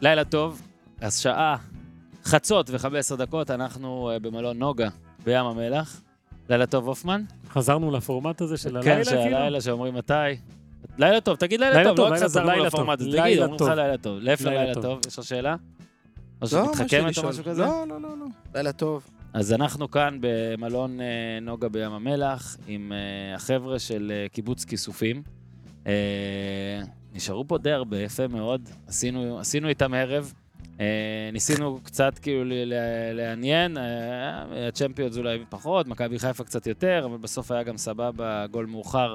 לילה טוב, אז שעה חצות ו-15 דקות, אנחנו אה, במלון נוגה בים המלח. לילה טוב, הופמן. חזרנו לפורמט הזה של כן, הלילה, של כאילו? הלילה שאומרים מתי. לילה טוב, תגיד לילה לילה טוב, טוב, לא רק לילה חזרנו לפורמט הזה. תגיד, אומרים לך. לילה טוב. לאיפה לילה לילה טוב. טוב? יש לך שאלה? או לא, שמתחכמת או? משהו כזה? לא, לא, לא, לא. לילה טוב. אז אנחנו כאן במלון אה, נוגה בים המלח, עם אה, החבר'ה של קיבוץ כיסופים. אה, נשארו פה די הרבה, יפה מאוד. עשינו, עשינו איתם ערב. אה, ניסינו קצת כאילו לעניין, אה, הצ'מפיונס אולי פחות, מכבי חיפה קצת יותר, אבל בסוף היה גם סבבה, גול מאוחר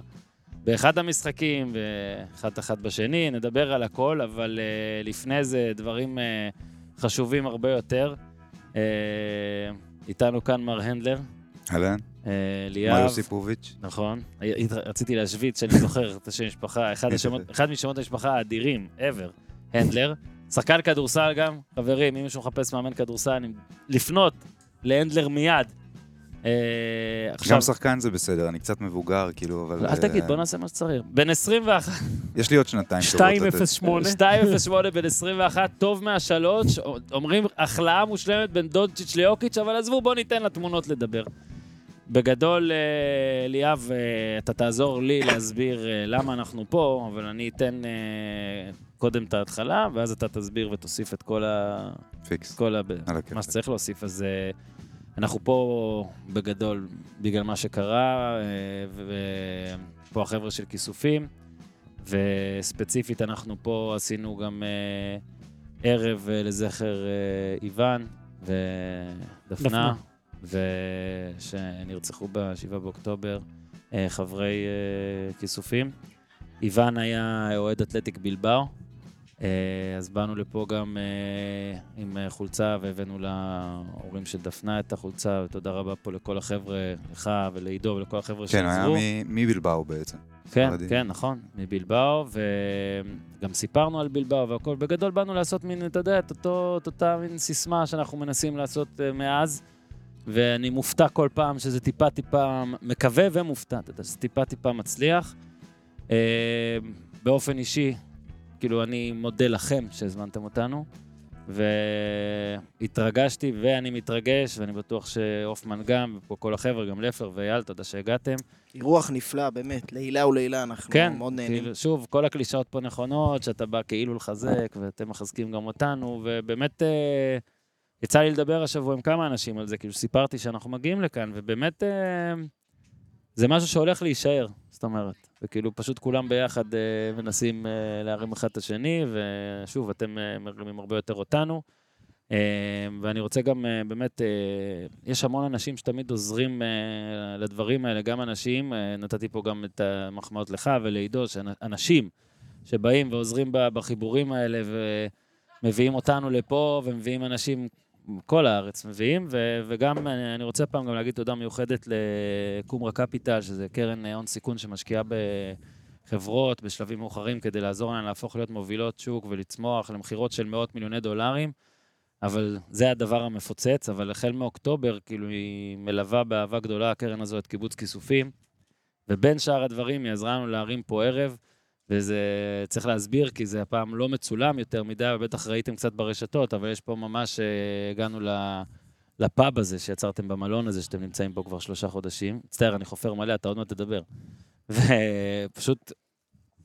באחד המשחקים ואחד אחת בשני, נדבר על הכל, אבל אה, לפני זה דברים אה, חשובים הרבה יותר. אה, איתנו כאן מר הנדלר, אהלן, אה, ליאב, יוסיפוביץ'. נכון. רציתי להשוויץ שאני זוכר את השם משפחה, אחד, השמות, אחד משמות המשפחה האדירים, ever, הנדלר. שחקן כדורסל גם, חברים, אם מישהו מחפש מאמן כדורסל, אני... לפנות להנדלר מיד. אה, עכשיו, גם שחקן זה בסדר, אני קצת מבוגר, כאילו, אבל... אל תגיד, אה, בוא נעשה מה שצריך. בן 21, יש לי עוד שנתיים טובות לתת. 208. 208 בן 21, טוב מהשלוש, אומרים החלאה מושלמת בין דונצ'יץ' ליוקיץ', אבל עזבו, בואו ניתן לתמונות לדבר. בגדול, אה, ליאב, אה, אתה תעזור לי להסביר אה, למה אנחנו פה, אבל אני אתן קודם את ההתחלה, ואז אתה תסביר ותוסיף את כל ה... פיקס, כל ה... מה שצריך להוסיף, אז אנחנו פה בגדול בגלל מה שקרה, ופה החבר'ה של כיסופים, וספציפית אנחנו פה עשינו גם ערב לזכר איוון ודפנה, דפנה. ושנרצחו ב-7 באוקטובר, אה, חברי אה, כיסופים. איוון היה אוהד אתלטיק בלבאו. אה, אז באנו לפה גם עם חולצה והבאנו להורים של דפנה את החולצה, ותודה רבה פה לכל החבר'ה, לך ולעידו ולכל החבר'ה כן, היה שעזרו. מ- מבלבאו בעצם. כן, ספרדי. כן, נכון, מבלבאו, וגם סיפרנו על בלבאו והכל. בגדול באנו לעשות מין, אתה יודע, את אותה מין סיסמה שאנחנו מנסים לעשות מאז, ואני מופתע כל פעם שזה טיפה-טיפה, מקווה ומופתע, אתה יודע, שזה טיפה-טיפה מצליח. אה, באופן אישי, כאילו, אני מודה לכם שהזמנתם אותנו, והתרגשתי ואני מתרגש, ואני בטוח שהופמן גם, ופה כל החבר'ה, גם לפר ואייל, תודה שהגעתם. אירוח נפלא, באמת. לעילה ולעילה, אנחנו כן, מאוד נהנים. כאילו, שוב, כל הקלישאות פה נכונות, שאתה בא כאילו לחזק, ואתם מחזקים גם אותנו, ובאמת, אה, יצא לי לדבר השבוע עם כמה אנשים על זה, כאילו, סיפרתי שאנחנו מגיעים לכאן, ובאמת, אה, זה משהו שהולך להישאר, זאת אומרת. וכאילו, פשוט כולם ביחד אה, מנסים אה, להרים אחד את השני, ושוב, אתם אה, מרימים הרבה יותר אותנו. אה, ואני רוצה גם, אה, באמת, אה, יש המון אנשים שתמיד עוזרים אה, לדברים האלה, גם אנשים, אה, נתתי פה גם את המחמאות לך ולעידו, שאנשים שבאים ועוזרים בחיבורים האלה ומביאים אותנו לפה ומביאים אנשים כל הארץ מביאים, ו- וגם אני רוצה פעם גם להגיד תודה מיוחדת לקומרה קפיטל, שזה קרן הון סיכון שמשקיעה בחברות בשלבים מאוחרים כדי לעזור להן להפוך להיות מובילות שוק ולצמוח למכירות של מאות מיליוני דולרים. אבל זה הדבר המפוצץ, אבל החל מאוקטובר, כאילו, היא מלווה באהבה גדולה, הקרן הזו, את קיבוץ כיסופים. ובין שאר הדברים, היא עזרה לנו להרים פה ערב, וזה צריך להסביר, כי זה הפעם לא מצולם יותר מדי, ובטח ראיתם קצת ברשתות, אבל יש פה ממש, אה, הגענו לפאב הזה שיצרתם במלון הזה, שאתם נמצאים פה כבר שלושה חודשים. מצטער, אני חופר מלא, אתה עוד מעט תדבר. ופשוט,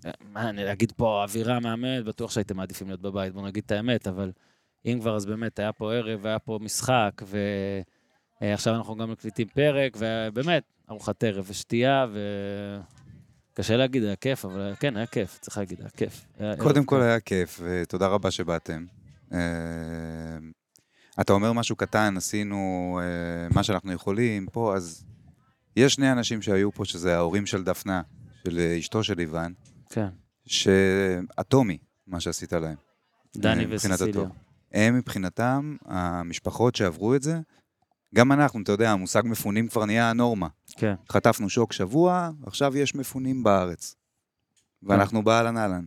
אה, מה, אני אגיד פה אווירה מהממת, בטוח שהייתם מעדיפים להיות בבית, בואו נגיד את האמת, אבל אם כבר, אז באמת, היה פה ערב, היה פה משחק, ועכשיו אנחנו גם מקליטים פרק, ובאמת, ארוחת ערב ושתייה, ו... קשה להגיד, היה כיף, אבל כן, היה כיף, צריך להגיד, היה כיף. היה קודם כל. היה כיף, ותודה רבה שבאתם. אה, אתה אומר משהו קטן, עשינו אה, מה שאנחנו יכולים פה, אז יש שני אנשים שהיו פה, שזה ההורים של דפנה, של אשתו של איוון, כן, שאטומי, מה שעשית להם. דני אה, וססיליה. הטוב. הם מבחינתם, המשפחות שעברו את זה, גם אנחנו, אתה יודע, המושג מפונים כבר נהיה הנורמה. כן, חטפנו שוק שבוע, עכשיו יש מפונים בארץ. ואנחנו באהלן אהלן.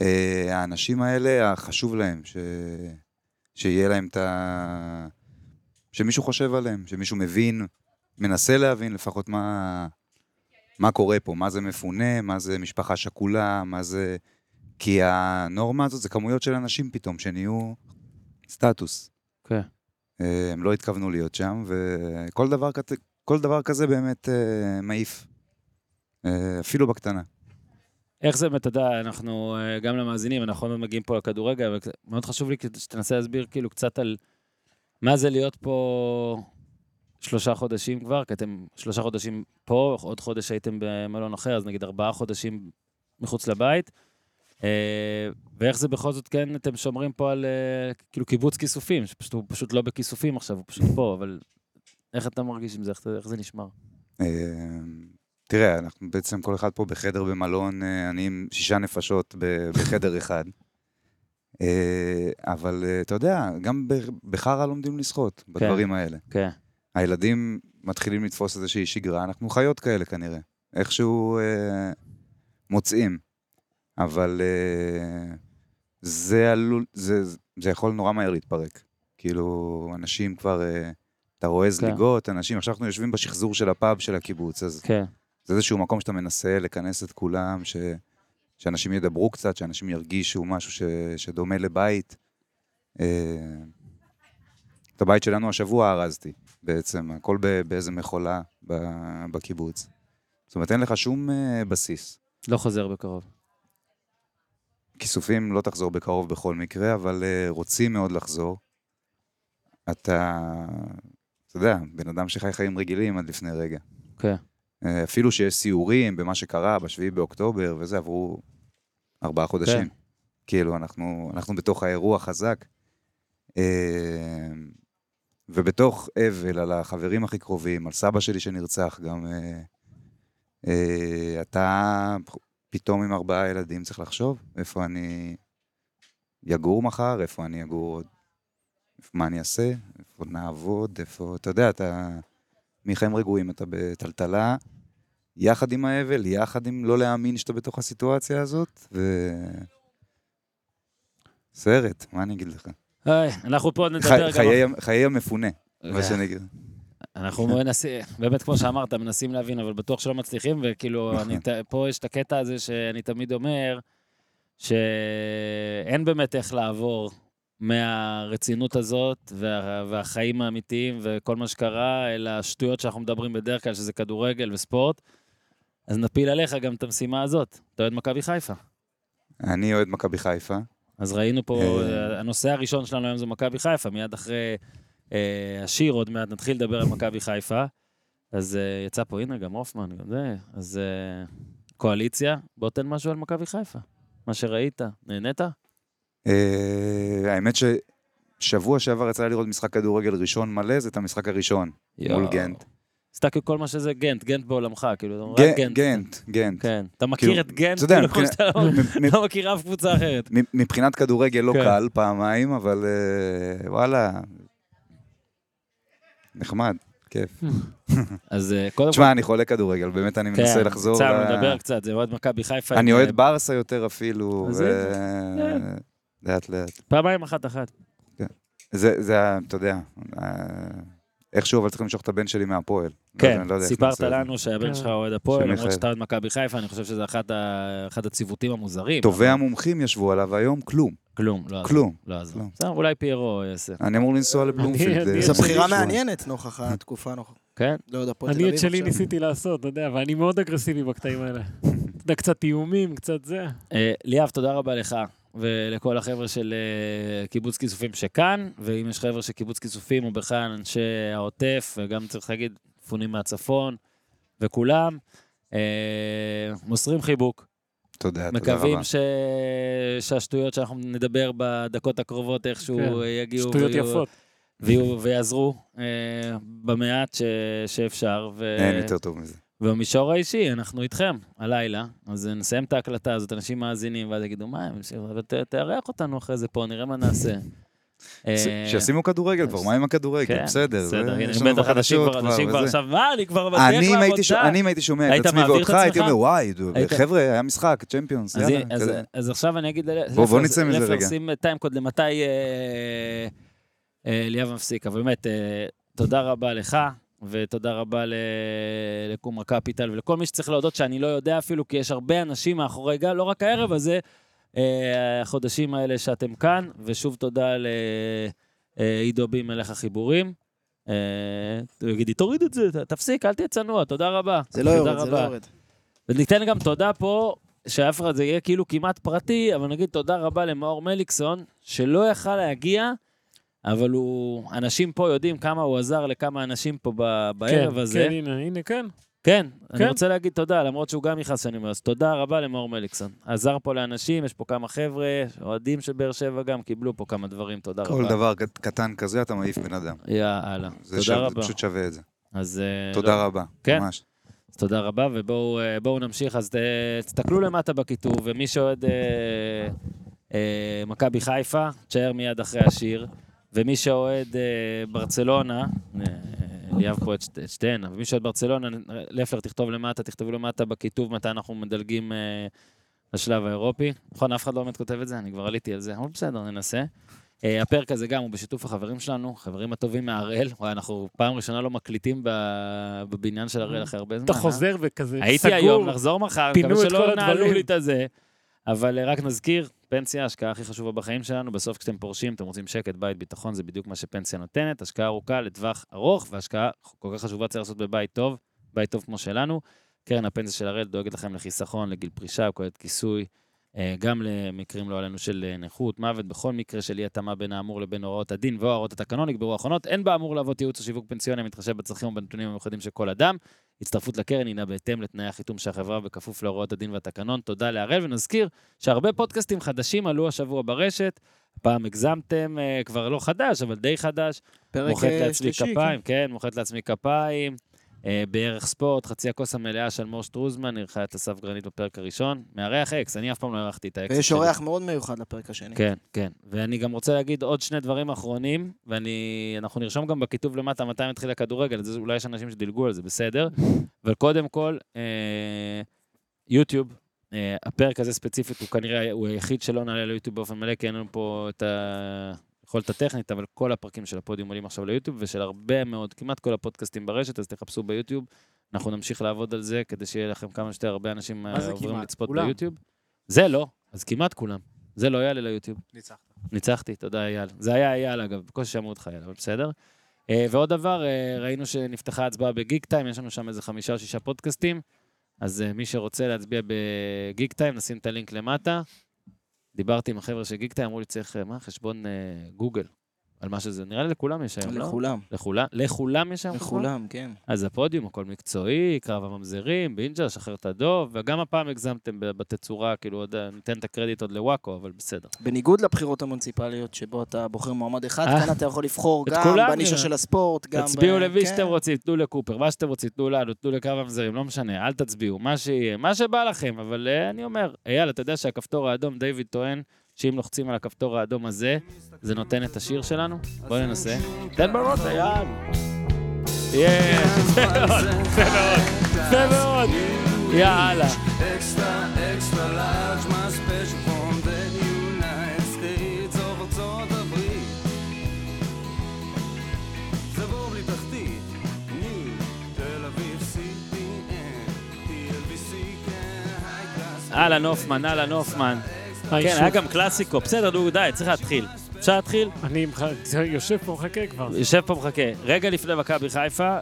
אה, האנשים האלה, חשוב להם ש... שיהיה להם את ה... שמישהו חושב עליהם, שמישהו מבין, מנסה להבין לפחות מה, מה קורה פה, מה זה מפונה, מה זה משפחה שכולה, מה זה כי הנורמה הזאת זה כמויות של אנשים פתאום, שנהיו סטטוס. כן. אה, הם לא התכוונו להיות שם, וכל דבר, כל דבר כזה באמת אה, מעיף. אה, אפילו בקטנה. איך זה, אתה יודע, אנחנו, אה, גם למאזינים, אנחנו עוד מגיעים פה לכדורגל, אבל מאוד חשוב לי שתנסה להסביר כאילו קצת על מה זה להיות פה שלושה חודשים כבר, כי אתם שלושה חודשים פה, עוד חודש הייתם במלון אחר, אז נגיד ארבעה חודשים מחוץ לבית. אה, ואיך זה בכל זאת, כן, אתם שומרים פה על אה, כאילו קיבוץ כיסופים, שפשוט הוא פשוט לא בכיסופים עכשיו, הוא פשוט פה, אבל איך אתה מרגיש עם זה, איך, זה- נשמר? אה, תראה, אנחנו בעצם כל אחד פה בחדר במלון, אני עם שישה נפשות בחדר אחד. אבל אתה יודע, גם בחרא לומדים לשחות, בדברים האלה. כן, הילדים מתחילים לתפוס איזושהי שגרה, אנחנו חיות כאלה כנראה. איכשהו מוצאים. אבל אה, זה עלול, זה, זה יכול נורא מהר להתפרק. כאילו, אנשים כבר, אה, אתה רואה זליגות, אנשים, עכשיו אנחנו יושבים בשחזור של הפאב של הקיבוץ, אז כן, זה איזשהו מקום שאתה מנסה לכנס את כולם, ש, שאנשים ידברו קצת, שאנשים ירגישו משהו ש, שדומה לבית. אה, את הבית שלנו השבוע ארזתי, בעצם, הכל באיזה מכולה בקיבוץ. זאת אומרת, אין לך שום בסיס. לא חוזר בקרוב. כיסופים לא תחזור בקרוב בכל מקרה, אבל אה, רוצים מאוד לחזור. אתה, אתה יודע, בן אדם שחי חיים רגילים עד לפני רגע. כן. אה, אפילו שיש סיורים במה שקרה בשביעי באוקטובר וזה, עברו ארבעה חודשים. כן. כאילו, אנחנו, אנחנו בתוך האירוע חזק. אה, ובתוך אבל על החברים הכי קרובים, על סבא שלי שנרצח גם, אתה פתאום עם ארבעה ילדים צריך לחשוב איפה אני יגור מחר, איפה אני אגור עוד, מה אני אעשה, איפה נעבוד, איפה, אתה יודע, אתה מחיים רגועים, אתה בטלטלה, יחד עם האבל, יחד עם לא להאמין שאתה בתוך הסיטואציה הזאת, ו... סרט, מה אני אגיד לך? אנחנו פה נדבר גם... חיי, המפונה, אה, מה שנקרא. אנחנו מנסים, באמת, כמו שאמרת, מנסים להבין, אבל בטוח שלא מצליחים, וכאילו, אני, ת- פה יש את הקטע הזה שאני תמיד אומר, שאין באמת איך לעבור מהרצינות הזאת, וה, והחיים האמיתיים, וכל מה שקרה, אל השטויות שאנחנו מדברים בדרך כלל, שזה כדורגל וספורט. אז נפיל עליך גם את המשימה הזאת. אתה אוהד מכבי חיפה. אני אוהד מכבי חיפה. אז ראינו פה, אה. הנושא הראשון שלנו היום זה מכבי חיפה, מיד אחרי השיר, עוד מעט נתחיל לדבר על מכבי חיפה. אז אה, יצא פה, הנה, גם הופמן, גם זה. אז אה, קואליציה, בוא תן משהו על מכבי חיפה. מה שראית, נהנית? אה, האמת ששבוע שעבר יצא לי לראות משחק כדורגל ראשון מלא, זה את המשחק הראשון, מול גנט. סתם כל מה שזה גנט, גנט בעולמך, כאילו, רק גנט, גנט. גנט, גנט. כן. אתה מכיר כאילו, את גנט, אתה יודע, כאילו, כמו שאתה לא- מכיר אף קבוצה אחרת. מבחינת כדורגל לא כן. קל פעמיים, אבל אה, וואלה, נחמד, כיף. אז אה, קודם כל, תשמע, אני חולה כדורגל, באמת אני מנסה כן, לחזור. צר, ל- נדבר קצת, זה אוהד מכבי חיפה. אני אוהד ברסה יותר אפילו, ו-. לאט לאט. פעמיים אחת-אחת. זה, זה, ה- אתה יודע, אה, איכשהו אבל צריך למשוך את הבן שלי מהפועל. לא כן, לא יודע סיפרת זה. לנו שהבן כן. שלך אוהד הפועל, של למרות. שאתה אוהד מכבי חיפה, אני חושב שזה אחד הציוותים המוזרים. טובי המומחים ישבו עליו היום, כלום, כלום, לא עזר. כלום. לא. כלום. בסדר, אולי פיירו יעשה. אני אמור לנסוע לבלומפילד. אני- אה, זו בחירה. מעניינת נוכח התקופה הנוכחית. כן? לא יודע, פה תל אני אביב את שלי. ניסיתי לעשות, אתה יודע, ואני מאוד אגרסיבי בקטעים האלה. אתה יודע, קצת איומים, קצת זה. אה, ליאב, תודה רבה לך ולכל החבר'ה של אה, קיבוץ כיסופים שכאן, ואם יש חבר'ה של קיבוץ כיסופים, או בכלל אנשי העוטף, וגם צריך להגיד, מפונים מהצפון, וכולם, אה, מוסרים חיבוק. תודה, תודה מקווים רבה. ש... שהשטויות שאנחנו נדבר בדקות הקרובות איכשהו כן, יגיעו שטויות ויהיו- יפות. ויהיו, ויעזרו אה, במעט ש... שאפשר. ו... אין יותר טוב מזה. ובמישור האישי, אנחנו איתכם הלילה, אז נסיים את ההקלטה הזאת, אנשים מאזינים, ואז יגידו, מה, הם המשיכו?" אבל ת- תארח אותנו אחרי זה פה, נראה מה נעשה. אה, שישימו כדורגל כבר, מה עם הכדורגל? כן, בסדר, בסדר, בטח אנשים כבר. עכשיו, מה, אני כבר ש- לעבודה. אני אם הייתי שומע את עצמי ואותך, הייתי? אומר, וואי, חבר'ה, היה משחק, צ'מפיונס, יאללה. אז, עכשיו אני אגיד, בוא- בוא נצא מזה רגע. שים טיימקוד למתי אה, אה, ליאב מפסיק, אבל באמת, תודה רבה לך, ותודה רבה לקומה קפיטל ולכל מי שצריך להודות שאני לא יודע אפילו, כי יש הרבה אנשים מאחורי גל, לא רק הערב הזה, החודשים האלה שאתם כאן, ושוב תודה לעידו בי מלך החיבורים. אה, הוא יגיד לי, תוריד את זה, תפסיק, אל תהיה צנוע, תודה רבה. זה לא תודה יורד, זה לא רבה. יורד. וניתן גם תודה פה, שאף אחד זה יהיה כאילו כמעט פרטי, אבל נגיד תודה רבה למאור מליקסון, שלא יכל להגיע, אבל הוא, אנשים פה יודעים כמה הוא עזר לכמה אנשים פה בערב כן, הזה. כן, הנה, הנה, כן. כן, אני כן. רוצה להגיד תודה, למרות שהוא גם יכעס שאני אומר, אז תודה רבה למאור מליקסון. עזר פה לאנשים, יש פה כמה חבר'ה, אוהדים של באר שבע גם, קיבלו פה כמה דברים, תודה כל רבה. דבר קט- קטן כזה, אתה מעיף בן אדם. יאללה, זה תודה שווה- רבה. פשוט שווה את זה. אז אה, תודה לא, רבה, כן. ממש. אז תודה רבה, ובואו אה, נמשיך. אז אה, תסתכלו למטה בכיתוב, ומי שאוהד אה, אה, מכבי חיפה, תשאר מיד אחרי השיר. ומי שאוהד אה, ברצלונה, אה, ליאב פה את שת- את שתיהן, אבל מי שאוהד ברצלונה, לפלר תכתוב למטה, תכתבו למטה בכיתוב מתי אנחנו מדלגים אה, לשלב האירופי. נכון, אף אחד לא באמת כותב את זה, אני כבר עליתי על זה, אבל בסדר, ננסה. אה, הפרק הזה גם הוא בשיתוף החברים שלנו, חברים הטובים מהראל. וואי, אנחנו פעם ראשונה לא מקליטים בבניין של הראל אחרי הרבה זמן. אתה אה? חוזר וכזה הייתי סגור. היום, לחזור מחר, מקווה שלא הדברים. לי את הזה. אבל אה, רק נזכיר, פנסיה, ההשקעה הכי חשובה בחיים שלנו. בסוף כשאתם פורשים, אתם רוצים שקט, בית, ביטחון, זה בדיוק מה שפנסיה נותנת. השקעה ארוכה לטווח ארוך, והשקעה כל כך חשובה צריך לעשות בבית טוב, בית טוב כמו שלנו. קרן הפנסיה של הראל דואגת לכם לחיסכון, לגיל פרישה, כוללת כיסוי, גם למקרים לא עלינו של אה, נכות, מוות, בכל מקרה של אי התאמה בין האמור לבין הוראות הדין והוראות התקנון, נקבעו האחרונות. אין באמור להוות ייעוץ או שיווק פנסיוני המתחשב בצרכים ובנתונים המיוחדים של כל אדם. הצטרפות לקרן הינה בהתאם לתנאי החיתום של החברה בכפוף להוראות הדין והתקנון. תודה להראל, ונזכיר שהרבה פודקאסטים חדשים עלו השבוע ברשת. הפעם הגזמתם, אה, כבר לא חדש, אבל די חדש. פרק מוחאת אה, לעצמי שלישי, כפיים, כן, מוחאת לעצמי כפיים. אה, בערך ספורט, חצי הכוס המלאה של מור שטרוזמן, אירחה את אסף גרנית בפרק הראשון. מארח אקס, אני אף פעם לא אירחתי את האקס. ויש. אורח מאוד מיוחד לפרק השני. כן, כן. ואני גם רוצה להגיד עוד שני דברים אחרונים, ואנחנו נרשום גם בכיתוב למטה מתי מתחיל הכדורגל, אז אולי יש אנשים שדילגו על זה, בסדר. אבל קודם כל, אה, יוטיוב, אה, הפרק הזה ספציפית הוא כנראה, הוא היחיד שלא נעלה ליוטיוב באופן מלא, כי אין לנו פה את היכולת הטכנית, אבל כל הפרקים של הפודיום עולים עכשיו ליוטיוב, ושל הרבה מאוד, כמעט כל הפודקאסטים ברשת, אז תחפשו ביוטיוב. אנחנו נמשיך לעבוד על זה, כדי שיהיה לכם כמה שיותר הרבה אנשים אה, עוברים? לצפות כולם. ביוטיוב. זה לא, אז כמעט כולם. זה לא יעלה ליוטיוב. ניצחת. ניצחתי, תודה אייל. זה היה אייל אגב, בקושי שמעו אותך אייל, אבל בסדר. אה, ועוד דבר, אה, ראינו שנפתחה הצבעה בגיק טיים, יש לנו שם איזה חמישה או שישה פודקאסטים, אז מי שרוצה להצביע בגיק טיים, נשים את הלינק למטה. דיברתי עם החבר'ה של גיק טיים, אמרו לי צריך, אה, מה, חשבון אה, גוגל, על מה שזה, נראה לי לכולם יש היום, לא? לכולם. לכולם? לכולם יש היום? לכולם, כן. אז הפודיום, הכל מקצועי, קרב הממזרים, בינג'ה, שחרר את הדוב, וגם הפעם הגזמתם בתצורה, כאילו, עוד, ניתן את הקרדיט עוד לוואקו, אבל בסדר. בניגוד לבחירות המוניציפליות, שבו אתה בוחר מועמד אחד, אה. כאן אתה יכול לבחור גם בנישה. של הספורט, גם... תצביעו למי כן. שאתם רוצים, תנו לקופר, מה שאתם רוצים, תנו לנו, תנו לקרב המזרים, לא משנה, אל תצביעו, מה שיהיה, מה שבא לכם, אבל אה, אני אומר, אייל, אתה יודע שהכפתור האדום, דיוויד טוען שאם לוחצים על הכפתור האדום הזה, זה נותן את השיר שלנו? בואו ננסה. תן בראש, אייל. יפה מאוד, יפה מאוד, יפה מאוד. יאללה. אהלן הופמן, אהלן הופמן. כן. היה גם קלאסיקו, בסדר, נו, די, צריך להתחיל. אפשר להתחיל? אני יושב פה, מחכה כבר. יושב פה מחכה. רגע לפני מכבי חיפה,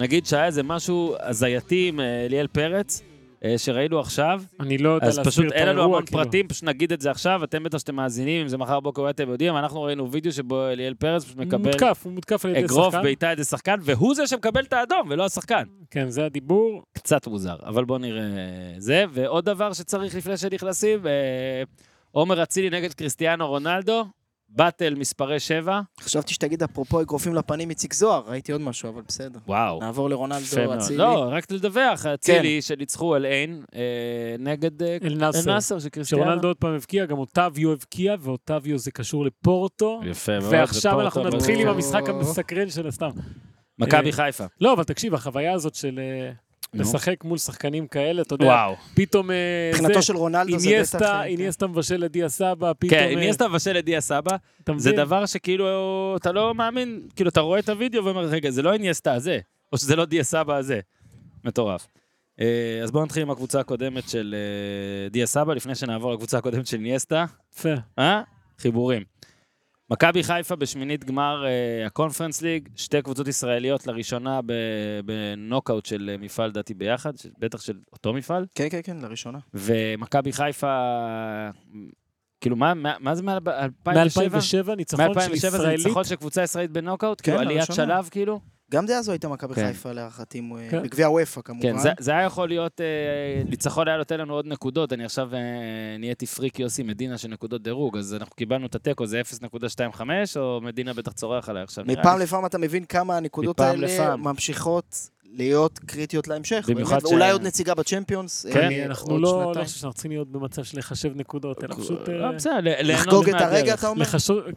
נגיד שהיה איזה משהו הזייתי עם אה, אליאל פרץ, שראינו עכשיו, אני לא יודע אז להסביר פשוט את אין לנו האירוע, המון כאילו. פרטים, פשוט נגיד את זה עכשיו, אתם בטח שאתם מאזינים, אם זה מחר בוקר אתם יודעים, אנחנו ראינו וידאו שבו אליאל פרץ פשוט מקבל מותקף, הוא מותקף על ידי אגרוף שחקן. בעיטה איזה שחקן, והוא זה שמקבל את האדום, ולא השחקן. כן, זה הדיבור. קצת מוזר, אבל בואו נראה זה. ועוד דבר שצריך לפני שנכנסים, אה, עומר אצילי נגד קריסטיאנו רונלדו, באטל מספרי 7, חשבתי שתגיד אפרופו אגרופים לפנים איציק זוהר, ראיתי עוד משהו, אבל בסדר. וואו. נעבור לרונלדו. אצילי. לא, רק לדווח, אצילי שניצחו על עין אה, נגד אה, אל נאסר. אל-נאסר של קריסטיאנו. שרונלדו עוד פעם הבקיע, גם אוטביו הבקיע, ואוטביו זה קשור לפורטו. יפה מאוד. ועכשיו אנחנו. נתחיל עם ברור. המשחק המסקרן של הסתם. מכבי אה, חיפה. לא, אבל תקשיב, החוויה הזאת של אה. לשחק מול שחקנים כאלה, אתה יודע, וואו. פתאום אה, מבחינתו של רונלדו זה בטח... איניאסטה, אה, כן. איניאסטה מבשל לדיה סבא, פתאום... כן, אה, איניאסטה מבשל את דיה סבא, זה? דבר שכאילו, אתה לא מאמין, כאילו, אתה רואה את הוידאו ואומר, רגע, זה לא איניאסטה הזה, או שזה לא דיה סבא הזה. מטורף. אה, אז בואו נתחיל עם הקבוצה הקודמת של אה, דיה סבא, לפני שנעבור לקבוצה הקודמת של ניאסטה. יפה. אה? חיבורים. מכבי חיפה בשמינית גמר אה, הקונפרנס ליג, שתי קבוצות ישראליות לראשונה ב- בנוקאוט של אה, מפעל דעתי ביחד, ש- בטח של אותו מפעל, כן, כן, כן, לראשונה. ומכבי חיפה, כאילו, מה, מה, מה זה מ-2007? מ-2007 ניצחון של מ-2007 זה ישראלית. ניצחון של קבוצה ישראלית בנוקאוט? כן, כאילו עליית. שלב, כאילו? גם דאז זו הייתה מכבי כן. חיפה להערכתי, אה, כן. בגביע וופא כמובן. כן, זה, זה היה יכול להיות, אה, ניצחון היה נותן לנו עוד נקודות, אני עכשיו אה, נהייתי פריק יוסי מדינה של נקודות דירוג, אז אנחנו קיבלנו את התיקו, זה 0.25, או מדינה בטח צורח עליי עכשיו? מפעם. לפעם אתה מבין כמה הנקודות האלה לפעם. ממשיכות להיות קריטיות להמשך. במיוחד ש- ואולי עוד נציגה בצ'מפיונס. כן, אה, אנחנו לא לא. חושב שאנחנו צריכים להיות במצב של לחשב נקודות, אלא פשוט בסדר, לחגוג את. הרגע, אתה אומר?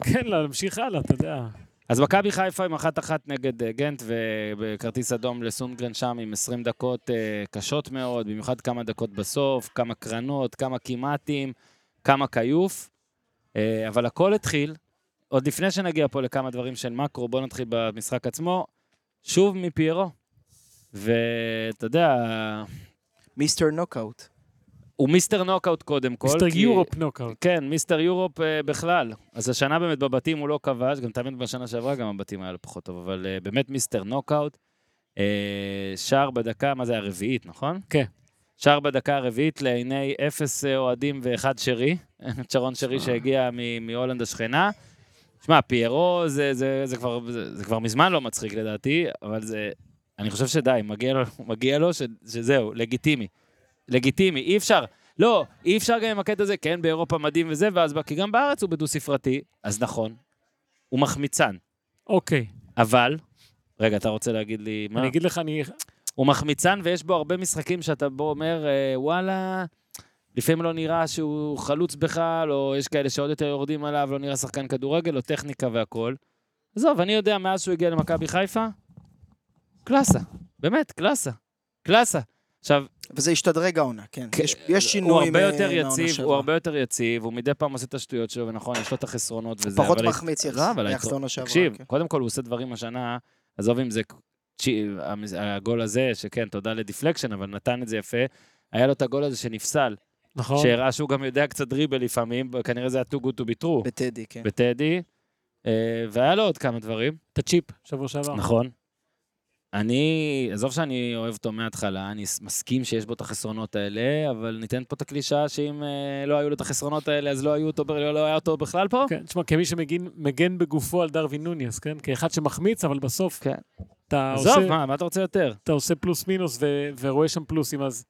כן, להמשיך הלאה, אתה יודע. אז מכבי חיפה עם אחת אחת נגד אה, גנט, ובכרטיס אדום לסונגרן שם עם 20 דקות אה, קשות מאוד, במיוחד כמה דקות בסוף, כמה קרנות, כמה כמעטים, כמה כיוף. אה, אבל הכל התחיל, עוד לפני שנגיע פה לכמה דברים של מקרו, בואו נתחיל במשחק עצמו, שוב מפיירו. ואתה יודע, Mister Knockout. הוא Mister Knockout קודם כל. Mister כי- Europe Knockout. כן, Mister Europe אה, בכלל. אז השנה באמת בבתים הוא לא כבש, גם תמיד בשנה שעברה גם הבתים היה לו פחות טוב, אבל אה, באמת Mister Knockout. אה, שער בדקה, מה זה הרביעית, נכון? כן. שער בדקה הרביעית לעיני אפס אה, אוהדים ואחד שרי, שרון שרי שהגיע מהולנד השכנה. שמע, פיירו זה, זה, זה, כבר, זה, זה כבר מזמן לא מצחיק לדעתי, אבל זה... אני חושב שדי, מגיע לו, מגיע לו ש, שזהו, לגיטימי. לגיטימי, אי אפשר. לא, אי אפשר גם עם הקטע הזה, כן, באירופה מדהים וזה, ואז, כי גם בארץ הוא בדו-ספרתי, אז נכון, הוא מחמיצן. אוקיי. אבל, רגע, אתה רוצה להגיד לי מה? אני אגיד לך, אני... הוא מחמיצן ויש בו הרבה משחקים שאתה בו אומר, אה, וואלה, לפעמים לא נראה שהוא חלוץ בכלל, או יש כאלה שעוד יותר יורדים עליו, לא נראה שחקן כדורגל, או טכניקה והכול. עזוב, אני יודע, מאז שהוא הגיע למכבי חיפה, קלאסה. באמת, קלאסה. קלאסה. עכשיו, וזה השתדרג העונה, כן. כן, יש- יש הוא שינויים הרבה אה, יותר מהעונה יציב, שעברה. הוא הרבה יותר יציב, הוא מדי פעם עושה את השטויות שלו, ונכון, יש לו את החסרונות וזה, פחות אבל- מחמיץ יחס- לא, היתר- לעונה שעברה. תקשיב, כן. קודם כל הוא עושה דברים השנה, עזוב אם זה הגול הזה, שכן, תודה לדיפלקשן, אבל נתן את זה יפה. היה לו את הגול הזה שנפסל, נכון. שהראה שהוא גם יודע קצת דריבל לפעמים, כנראה זה היה too good to be true, בטדי, כן. בטדי, אה, והיה לו עוד כמה דברים, את הצ'יפ, שבוע שעבר. נכון. אני, עזוב שאני אוהב אותו מההתחלה, אני מסכים שיש בו את החסרונות האלה, אבל ניתן פה את הקלישאה שאם אה, לא היו לו את החסרונות האלה, אז לא היו אותו, לא לא היה אותו בכלל פה? כן, תשמע, כמי שמגן מגן בגופו על דרווין נוניס, כן? כאחד שמחמיץ, אבל בסוף כן. אתה עזוב, עושה, מה, מה אתה רוצה יותר? אתה עושה פלוס מינוס ו- ורואה שם פלוסים, אז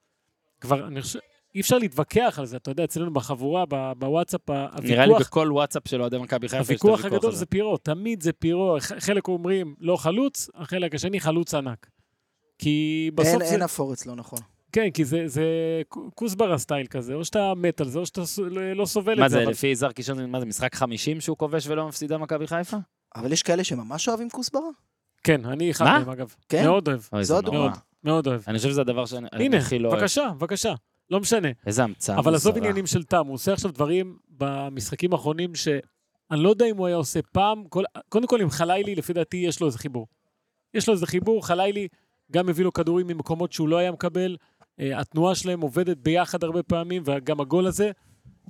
כבר, אני חושב, אי אפשר להתווכח על זה, אתה יודע, אצלנו בחבורה, ב- בוואטסאפ, ה- נראה לי הוויכוח, בכל וואטסאפ של אוהדי מכבי חיפה יש את הוויכוח הוויכוח הגדול הזה. זה פירו, תמיד זה פירו, חלק אומרים לא חלוץ, החלק השני חלוץ ענק. כי בסוף אין- זה... אין אפור אצלו, נכון. כן, כי זה, זה כוסברה סטייל כזה, או שאתה מת על זה, או שאתה לא לא סובל מה את זה. זה, אבל- לפי יזהר קישון, מה זה, משחק 50 שהוא כובש ולא מפסידה מכבי חיפה? אבל יש כאלה שממש אוהבים כוסברה? כן, אני אחד מה? מהם אגב. כן? מאוד אוהב, אוי, זו זה הדוגמה. נורא. מאוד אוהב. אני חושב שזה הדבר שאני אני הנה, הכי לא אוהב. בבקשה, בבקשה. לא משנה. איזה המצאה אבל עזוב מוזרה. עניינים של תם, הוא עושה עכשיו דברים במשחקים האחרונים שאני לא יודע אם הוא היה עושה פעם. כל... קודם כל עם חלילי, לפי דעתי, יש לו איזה חיבור. יש לו איזה חיבור, חלילי גם הביא לו כדורים ממקומות שהוא לא היה מקבל. אה, התנועה שלהם עובדת ביחד הרבה פעמים, וגם הגול הזה,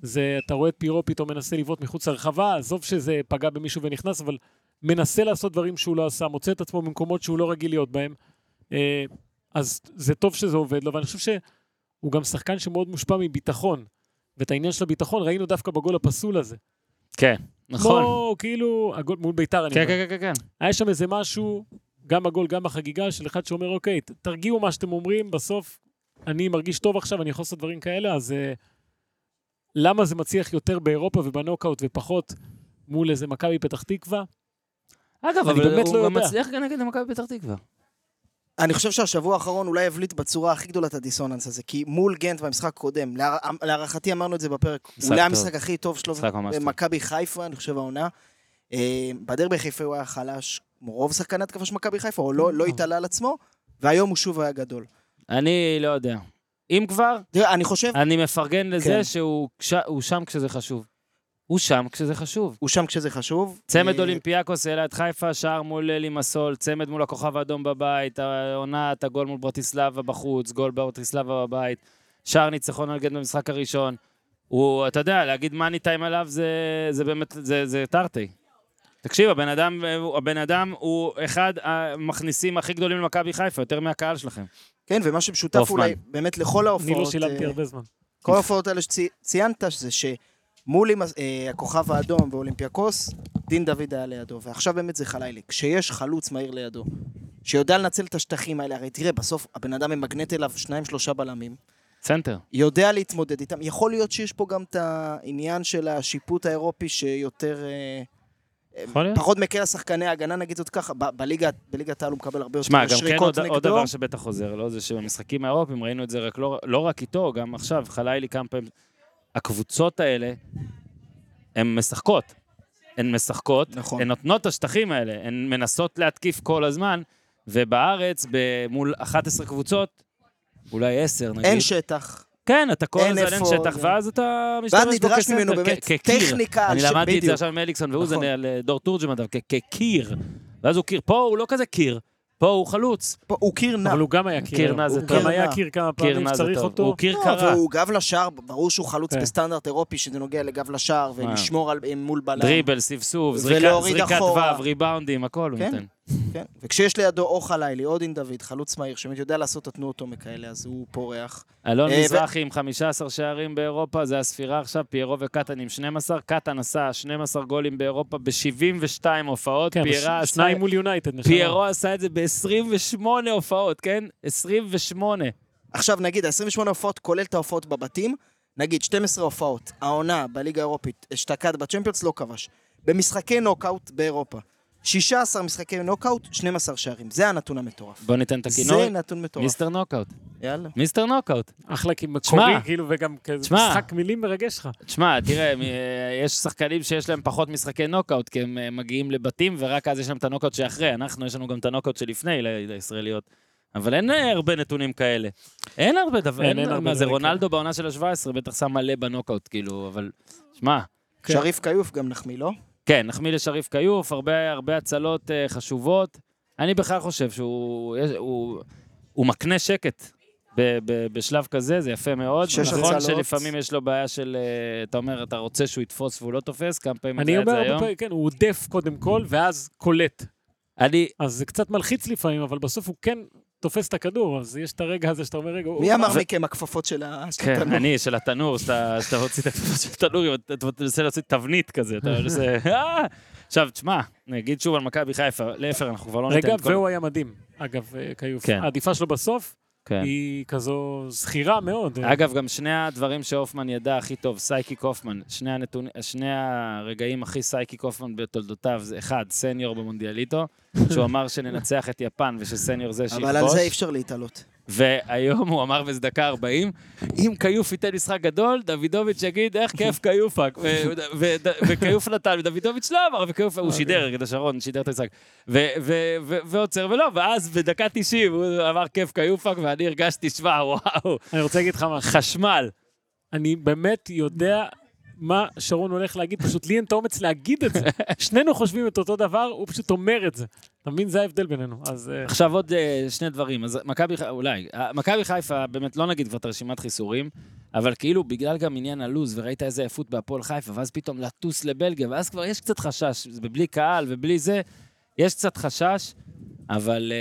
זה, אתה רואה את פירו פתאום מנסה לבעוט מחוץ לרחבה, עזוב שזה פגע במישהו ונכנס, אבל מנסה לעשות דברים שהוא לא עשה, מוצא את עצמו במקומות שהוא לא רגיל להיות בהם. אה, אז זה טוב שזה עובד לו, ואני חושב שהוא גם שחקן שמאוד מושפע מביטחון. ואת העניין של הביטחון ראינו דווקא בגול הפסול הזה. כן, נכון. כמו, כאילו, הגול מול ביתר, אני כן, אומר. כן, כן, כן, כן. היה שם איזה משהו, גם בגול, גם בחגיגה, של אחד שאומר, אוקיי, תרגיעו מה שאתם אומרים, בסוף אני מרגיש טוב עכשיו, אני יכול לעשות דברים כאלה, אז אה, למה זה מצליח יותר באירופה ובנוקאוט ופחות מול איזה מכבי פתח תקווה? אגב, אני אבל באמת הוא לא גם יודע. מצליח גם נגד מכבי פתח תקווה. אני חושב שהשבוע האחרון אולי יבליט בצורה הכי גדולה את הדיסוננס הזה, כי מול גנט במשחק הקודם, להע- להערכתי אמרנו את זה בפרק, אולי. המשחק הכי טוב שלו. במכבי חיפה, אני חושב העונה. אה, בדרבי חיפה הוא היה חלש, כמו רוב שחקני התקפה של מכבי חיפה, או לא- לא התעלה על עצמו, והיום הוא שוב היה גדול. אני לא יודע. אם כבר, אני חושב, אני מפרגן לזה כן. שהוא הוא שם כשזה חשוב. הוא שם כשזה חשוב. הוא שם כשזה חשוב. צמד אה, אולימפיאקוס את חיפה, שער מול לימסול, צמד מול הכוכב האדום בבית, העונה, את הגול מול ברטיסלבה בחוץ, גול ברטיסלבה בבית, שער ניצחון על גד במשחק הראשון. הוא, אתה יודע, להגיד מאני טיים עליו זה, זה באמת, זה, זה תרתי. תקשיב, הבן אדם, הבן אדם הוא אחד המכניסים הכי גדולים למכבי חיפה, יותר מהקהל שלכם. כן, ומה שמשותף. אולי באמת לכל ההופעות... אני לא שילמתי אה, הרבה זמן. כל ההופעות האלה שציינת, זה שמול עם, אה, הכוכב האדום ואולימפיאקוס, דין דוד היה לידו, ועכשיו באמת זה חלילי. כשיש חלוץ מהיר לידו, שיודע לנצל את השטחים האלה, הרי תראה, בסוף הבן אדם ממגנט אליו שניים, שלושה בלמים, סנטר. יודע להתמודד איתם. יכול להיות שיש פה גם את העניין של השיפוט האירופי שיותר... אה. פחות מקל על שחקני ההגנה, נגיד זאת ככה, בליגה, בליגת העל הוא מקבל הרבה שמע, יותר גם כן שריקות עוד, עוד נגדו. דבר שבטח חוזר לו, זה שבמשחקים האירופיים ראינו את זה רק לא, לא רק איתו, גם עכשיו, חלאילי כמה פעמים. הקבוצות האלה, הן משחקות. הן משחקות, נכון. הן נותנות את השטחים האלה, הן מנסות להתקיף כל הזמן, ובארץ, מול 11 קבוצות, אולי 10 נגיד. אין שטח. כן, אתה כל הזמן אין שטח, זה. ואז אתה משתמש בו ואז נדרש ממנו באמת. טכניקה, אני למדתי את זה. עכשיו עם אליקסון ואוזן נכון. על אה, דור תורג'מן, כקיר. ואז הוא קיר. פה הוא לא כזה קיר, פה הוא חלוץ. פה הוא קיר נע. אבל הוא גם היה קיר. קיר נע זה הוא טוב. גם היה. קיר כמה קיר פעמים שצריך. אותו. הוא קיר לא, קרה. והוא גב לשער, ברור שהוא חלוץ כן. בסטנדרט אירופי, שזה נוגע לגב לשער, ולשמור על, מול בלם. דריבל, סבסוב, זריקת. וו, ריבאונדים, הכל הוא כן. נותן. כן. וכשיש לידו או חלילי או דין דוד, חלוץ מהיר, שבאמת יודע לעשות את התנועות עומק האלה, אז הוא פורח. אלון אה, מזרחי עם 15 שערים באירופה, זה הספירה עכשיו, פיירו וקטן עם 12. קטן עשה 12 גולים באירופה ב-72 הופעות, כן. שניים מול יונייטד. פיירו עשה את זה ב-28 הופעות, כן? 28. עכשיו נגיד, ה-28 הופעות כולל את ההופעות בבתים, נגיד 12 הופעות, העונה בליגה האירופית, אשתקד בצ'מפיונס לא כבש. במשחקי נוקאוט באירופה, 16 משחקי נוקאוט, 12 שערים. זה הנתון המטורף. בוא ניתן את הכינוי. זה נתון מטורף. Mister Knockout. יאללה. Mister Knockout. אחלה כי מקורי. כאילו, וגם כזה תשמע. משחק מילים מרגש לך. תשמע, תראה, אה, יש שחקנים שיש להם פחות משחקי נוקאוט, כי הם אה, מגיעים לבתים, ורק אז יש להם את הנוקאוט שאחרי. אנחנו, יש לנו גם את הנוקאוט שלפני לישראליות. אבל אין אה, הרבה נתונים כאלה. אין הרבה דבר, אין, אין, אין הרבה זה, דברים רונלדו בעונה של ה-17 בטח שם מלא בנוקאוט, כאילו, אבל... שמע, כן. שריף כיוף גם נחמיא, לא? כן, נחמיא לשריף כיוף, הרבה, הרבה הצלות אה, חשובות. אני בכלל חושב שהוא יש, הוא, הוא מקנה שקט ב, ב, בשלב כזה, זה יפה מאוד. שש נכון הצלות. שלפעמים יש לו בעיה של, אה, אתה אומר, אתה רוצה שהוא יתפוס והוא לא תופס, כמה פעמים אני את אומר זה היום? פעמים, כן, הוא עודף קודם כל, ואז קולט. אני, אז זה קצת מלחיץ לפעמים, אבל בסוף הוא כן תופס את הכדור, אז יש את הרגע הזה שאתה אומר, רגע. מי אמר מכם הכפפות של כן, התנור? אני, של התנור, שאתה מוציא את הכפפה של התנור, אתה מנסה להוציא תבנית כזה, אתה מנסה... אה! עכשיו, תשמע, נגיד שוב על מכבי חיפה, להפך, אנחנו כבר לא ניתן רגע, את כל... והוא היה מדהים. אגב, אה, כיוף. כן. העדיפה שלו בסוף כן. היא כזו זכירה מאוד. אגב, גם שני הדברים שהופמן ידע הכי טוב, סייקיק הופמן, שני, הנתון, שני הרגעים הכי סייקיק הופמן בתולדותיו, זה אחד, סניור במונדיאליטו, שהוא אמר שננצח את יפן ושסניור זה שיכבוש. אבל על זה אי אפשר להתעלות. והיום הוא אמר באיזה דקה 40, אם כיוף ייתן משחק גדול, דוידוביץ' יגיד, איך כיף כיופק. ו- וכיוף נתן, ודוידוביץ' לא אמר, וכיוף, הוא שידר, כדי שרון שידר את המשחק. ועוצר ולא, ואז בדקה 90 הוא אמר כיף כיופק, ואני הרגשתי, שמע, וואו, אני רוצה להגיד לך משהו. חשמל. אני באמת יודע מה שרון הולך להגיד, פשוט לי אין את האומץ להגיד את זה. שנינו חושבים את אותו דבר, הוא פשוט אומר את זה. אתה מבין? זה ההבדל בינינו. אז אה, עכשיו עוד אה, שני דברים, אז מכבי חיפה, אולי, אה, מכבי חיפה, באמת לא נגיד כבר את הרשימת חיסורים, אבל כאילו בגלל גם עניין הלו"ז, וראית איזה עייפות בהפועל חיפה, ואז פתאום לטוס לבלגיה, ואז כבר יש קצת חשש, זה בלי קהל ובלי זה, יש קצת חשש, אבל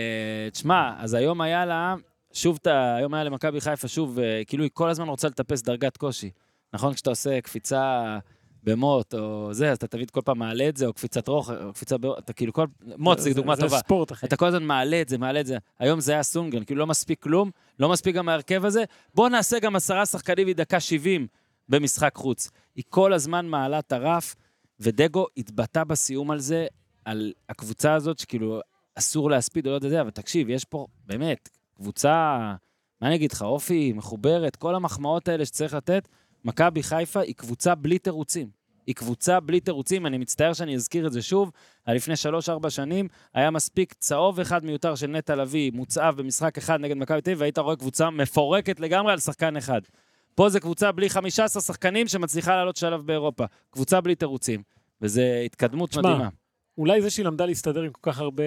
תשמע, אז היום היה לה, שוב, היום היה למכבי חיפה, שוב, כאילו היא כל הזמן רוצה לטפס דרגת קושי. נכון? כשאתה עושה קפיצה במוט, או זה, אז אתה תמיד כל פעם מעלה את זה, או קפיצת רוח, או קפיצה באור, אתה כאילו כל... מוט זה דוגמה טובה. זה ספורט, אחי. אתה כל הזמן מעלה את זה, מעלה את זה. היום זה היה סונגרן, כאילו לא מספיק כלום, לא מספיק גם ההרכב הזה. בוא נעשה גם עשרה שחקנים מדקה 70 במשחק חוץ. היא כל הזמן מעלה את הרף, ודגו התבטא בסיום על זה, על הקבוצה הזאת, שכאילו אסור להספיד או לא יודע זה, אבל תקשיב, יש פה באמת קבוצה, מה אני אגיד לך, אופי, מחוברת, כל המחמאות האלה שצריך לתת. מכבי חיפה היא קבוצה בלי תירוצים. היא קבוצה בלי תירוצים, אני מצטער שאני אזכיר את זה שוב. לפני 3-4 שנים היה מספיק צהוב אחד מיותר של נטע לביא, מוצהב במשחק אחד נגד מכבי תל אביב, והיית רואה קבוצה מפורקת לגמרי על שחקן אחד. פה זה קבוצה בלי 15 שחקנים שמצליחה לעלות שלב באירופה. קבוצה בלי תירוצים. וזה התקדמות תשמע, מדהימה. אולי זה שהיא למדה להסתדר עם כל כך הרבה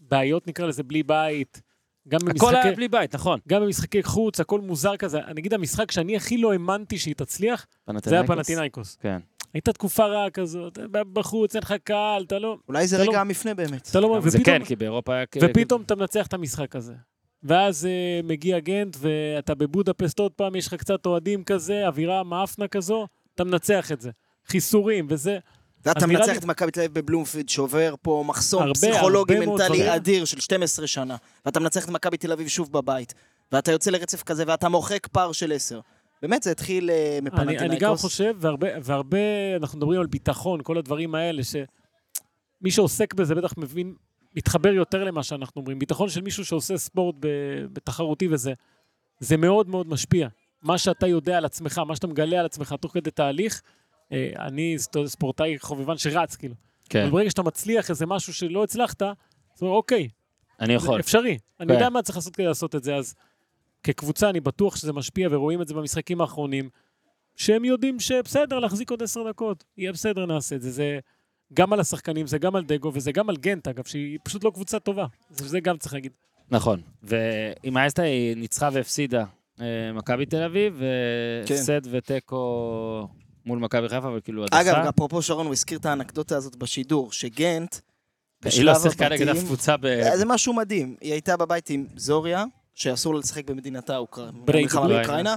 בעיות, נקרא לזה, בלי בית. גם הכל במשחקי, היה בלי בית, נכון. גם במשחקי חוץ, הכל מוזר כזה. אני אגיד, המשחק שאני הכי לא האמנתי שהיא תצליח, זה היה פנטינאיקוס. כן. הייתה תקופה רעה כזאת, בחוץ, אין לך קהל, אתה לא... אולי זה אתה רגע לא- המפנה באמת. אתה לא... זה כן, כי באירופה היה... ופתאום אתה מנצח את המשחק הזה. ואז uh, מגיע גנט, ואתה בבודפסט עוד פעם, יש לך קצת אוהדים כזה, אווירה מאפנה כזו, אתה מנצח את זה. חיסורים וזה. ואתה מנצח את מכבי תל אביב בבלומפילד, שובר פה מחסום הרבה, פסיכולוגי הרבה מנטלי. אדיר של 12 שנה. ואתה מנצח את מכבי תל אביב שוב בבית. ואתה יוצא לרצף כזה, ואתה מוחק פער של 10. באמת, זה התחיל אה, אני, אני גם מפנטינאיקוס. חושב, והרבה, והרבה, אנחנו מדברים על ביטחון, כל הדברים האלה, שמי שעוסק בזה בטח מבין, מתחבר יותר למה שאנחנו אומרים. ביטחון של מישהו שעושה ספורט בתחרותי וזה, זה מאוד מאוד משפיע. מה שאתה יודע על עצמך, מה שאתה מגלה על עצמך תוך כדי תהליך, אני סט- ספורטאי חובבן שרץ, כאילו. כן, אבל ברגע שאתה מצליח איזה משהו שלא הצלחת, אז אומר, אוקיי, אני יכול. אפשרי. אני כן. יודע מה צריך לעשות כדי לעשות את זה, אז כקבוצה אני בטוח שזה משפיע, ורואים את זה במשחקים האחרונים, שהם יודעים שבסדר, להחזיק עוד עשר דקות, יהיה בסדר, נעשה את זה. זה גם על השחקנים, זה גם על דגו, וזה גם על גנט, אגב, שהיא פשוט לא קבוצה טובה. זה, זה גם צריך להגיד. נכון. ועם האסטה היא ניצחה והפסידה אה, מכבי תל אביב, כן. והפסד ותיקו מול מכבי חיפה, אבל כאילו הדחה. אגב, אפרופו שרון, הוא הזכיר את האנקדוטה הזאת בשידור, שגנט, היא לא בשלב שיחקה נגד הבתים, אף קבוצה ב... אה, זה משהו מדהים. היא הייתה בבית עם זוריה, שאסור לה לשחק במדינתה, אוקראינה. ברייט מלחמה אוקראינה. באוקראינה.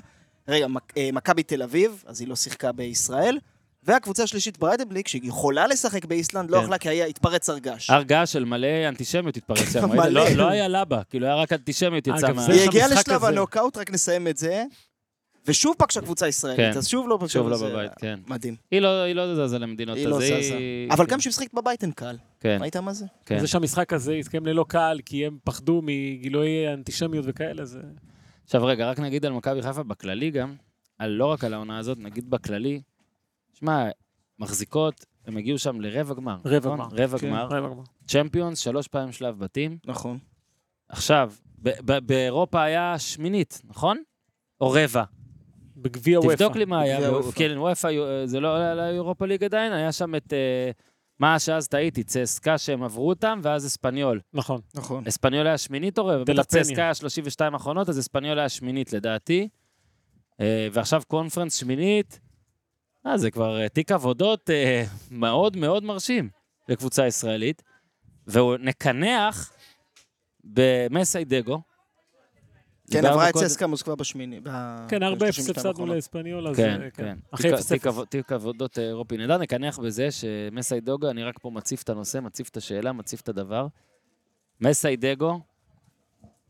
רגע, מק- אה, מכבי תל אביב, אז היא לא שיחקה בישראל. והקבוצה השלישית בריידבליק, שהיא יכולה לשחק באיסלנד, לא כן. יכלה כי היה התפרץ הר געש. הר געש של מלא אנטישמיות התפרץ שם. מלא. לא- לא היה לבה, כאילו היה רק אנטישמיות יצאה מה... היא הגיעה לשלב. הנוקאוט, רק נסיים את זה. ושוב פגשה קבוצה ישראלית, כן. אז שוב לא פגשה. שוב לא זה בבית, כן. מדהים. היא לא היא לא זזה למדינות היא לא אז זזה. אבל גם כשהיא משחקת בבית אין קהל. כן, ראית מה זה? כן. זה שהמשחק הזה התקיים ללא קהל, כי הם פחדו מגילויי אנטישמיות וכאלה, זה... עכשיו רגע, רק נגיד על מכבי חיפה בכללי גם, על, לא רק על העונה הזאת, נגיד בכללי, שמע, מחזיקות, הם הגיעו שם לרבע גמר. רבע נכון? גמר. רבע כן. גמר. רבע גמר. צ'מפיונס, שלוש פעמים שלב בתים. נכון. עכשיו, באירופה היה שמינית, נכון? או רבע. בגביע וופא. תבדוק לי מה היה. כן, וופא, זה לא היה אירופה ליג עדיין, היה שם את... אה, מה שאז טעיתי, צסקה שהם עברו אותם, ואז אספניול. נכון. נכון. אספניול היה שמינית או רבע? דה בטח לה פניה. צסקה היה 32 האחרונות, אז אספניול היה שמינית לדעתי. אה, ועכשיו קונפרנס שמינית. אה, זה כבר אה, תיק עבודות אה, מאוד מאוד מרשים לקבוצה ישראלית. והוא נקנח במסיידגו. כן, עברה את צסקה מוסקבה בשמיני. כן, 4-0 ב- 32 הפסדנו אז... כן, אה, כן. אחרי תיק- 0-0. תיק עבוד- תיק עבודות אה, אירופי נהדר, נקנח בזה שמסיידוגו, אני רק פה מציף את הנושא, מציף את השאלה, מציף את הדבר. מסיידגו,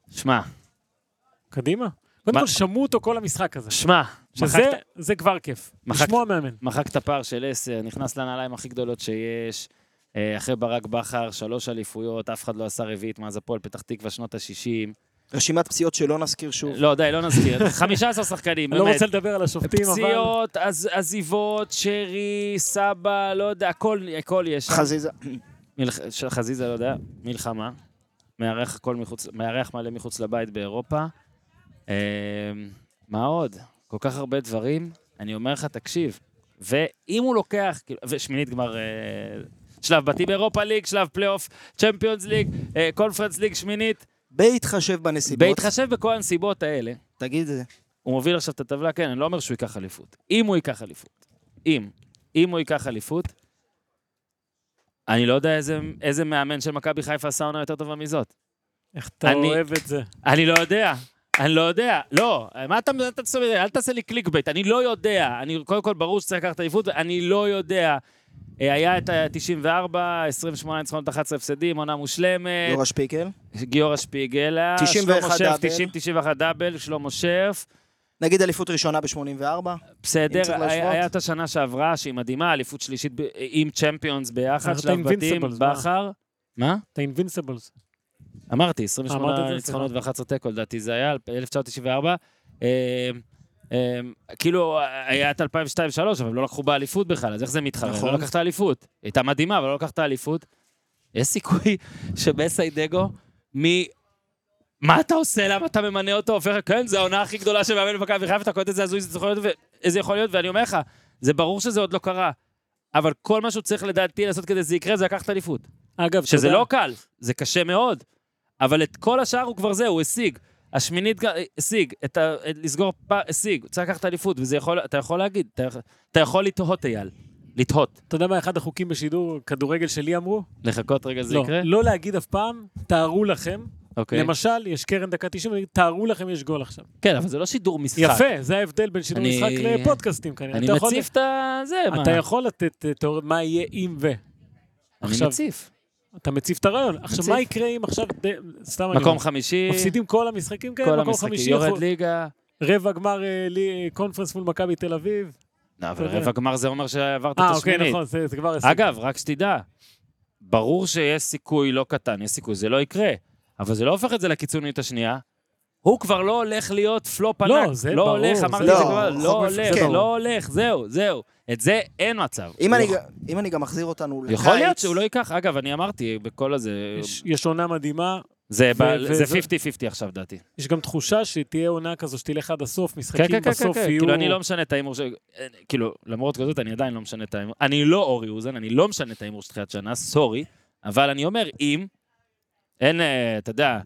שמע, קדימה. קודם כל, שמעו אותו כל המשחק הזה. שמע, שזה כבר כיף. לשמוע מאמן. מחק את הפער של עשר, נכנס לנעליים הכי גדולות שיש. אה, אחרי ברק בכר, שלוש אליפויות, אף אחד לא עשה רביעית מאז הפועל פתח תקווה שנות ה-60. רשימת פציעות שלא נזכיר שוב. לא, די, לא נזכיר. 15 שחקנים, אני לא באמת. רוצה לדבר על השופטים, אבל... פציעות, עז- עזיבות, שרי, סבא, לא יודע, הכל הכל יש. חזיזה. חזיזה, לא יודע, מלחמה. מארח הכל מחוץ, מארח מלא מחוץ לבית באירופה. אה, מה עוד? כל כך הרבה דברים. אני אומר לך, תקשיב, ואם הוא לוקח, כאילו, ושמינית גמר, אה, שלב בתים באירופה ליג, שלב פלייאוף, צ'מפיונס ליג, אה, קונפרנס ליג שמינית, בהתחשב בנסיבות. בהתחשב בכל הנסיבות האלה, תגיד את זה. הוא מוביל עכשיו את הטבלה, כן, אני לא אומר שהוא ייקח אליפות. אם הוא ייקח אליפות, אם, אם הוא ייקח אליפות, אני לא יודע איזה, איזה מאמן של מכבי חיפה עשה עונה יותר טובה מזאת. איך אתה אני- אוהב את זה. אני לא יודע, אני לא יודע. לא, מה אתה, אתה אתה אל תעשה לי clickbait, אני לא יודע. אני, קודם כל, ברור שצריך לקחת אליפות, אני לא יודע. אה, היה את ה-94, 28 ניצחונות, 11 הפסדים, עונה מושלמת. גיורא שפיגל. גיורא שפיגל, היה 91 שלמה שרף, דאבל. 90, 91 דאבל, שלמה שרף. נגיד אליפות ראשונה ב-84. אם בסדר, היה את השנה שעברה, שהיא מדהימה, אליפות שלישית ב- עם צ'מפיונס ביחד, שלב בתים? בכר. מה? אתה אינבינסיבלס. אמרתי, אמרת 28 את זה, ניצחונות סליחה. ו-11 תיקו, לדעתי זה היה, 1994. אה, כאילו, היה את 2002-2003, אבל לא לקחו באליפות בכלל, אז איך זה מתחרה? נכון. לא לקחת אליפות. הייתה מדהימה, אבל לא לקחת אליפות. יש סיכוי שמסיידגו, מה אתה עושה? למה אתה ממנה אותו? הופך, כן, זו העונה הכי גדולה של מאמן במכבי חיפה, אתה קולט איזה הזוי זה יכול להיות, יכול להיות, ואני אומר לך, זה ברור שזה עוד לא קרה. אבל כל מה שהוא צריך לדעתי לעשות כדי שזה יקרה, זה לקחת אליפות. אגב, שזה יודע- לא קל, זה קשה מאוד. אבל את כל השאר הוא כבר זה, הוא השיג. השמינית השיג, ה... לסגור פער, השיג, צריך לקחת אליפות, וזה יכול, אתה יכול להגיד, אתה, אתה יכול לתהות, אייל. לתהות. אתה יודע מה אחד החוקים בשידור כדורגל שלי אמרו? לחכות רגע זה לא, יקרה? לא להגיד אף פעם, תארו לכם, אוקיי. למשל, יש קרן דקה 90, אני אגיד, תארו לכם יש גול עכשיו. כן, אבל זה לא שידור משחק. יפה, זה ההבדל בין שידור אני- משחק לפודקאסטים כנראה. אני מציף את זה, מה? אתה יכול לתת אה, תיאוריות מה יהיה אם ו. אני עכשיו, מציף. אתה מציף את הרעיון. עכשיו. מה יקרה אם עכשיו, סתם אני מקום חמישי, מפסידים כל המשחקים כל מקום המשחקים, חמישי, יורד ליגה. רבע גמר אה, לי- קונפרנס מול מכבי תל אביב. לא, אבל. רבע גמר זה אומר שעברת את אה, אוקיי, השמינית. נכון, זה כבר... הישג. אגב, רק שתדע, ברור שיש סיכוי לא קטן, יש סיכוי, זה לא יקרה, אבל זה לא הופך את זה לקיצונית השנייה. הוא כבר לא הולך להיות פלופ ענק. לא, זה לא ברור, הולך, זה אמרתי לא, את זה כבר, לא הולך, כן. לא הולך, זהו, זהו. את זה אין מצב. אם אני, ג- אם אני גם מחזיר אותנו לקיץ... יכול להיות שהוא לא ייקח, אגב, אני אמרתי בכל הזה, יש- יש עונה מדהימה, זה ו- ב- ו- זה ו- 50-50 עכשיו, דעתי. יש גם תחושה שתהיה עונה כזו שתלך עד הסוף, כן, משחקים כן, כן, כן, בסוף כן, יהיו... כאילו, אני לא משנה את ההימור ש... כאילו, למרות כזאת, אני עדיין לא משנה את ההימור. אני לא אורי אוזן, אני לא משנה את ההימור של תחילת שנה, סורי, אבל אני אומר, אם, אין, אה, אתה יודע,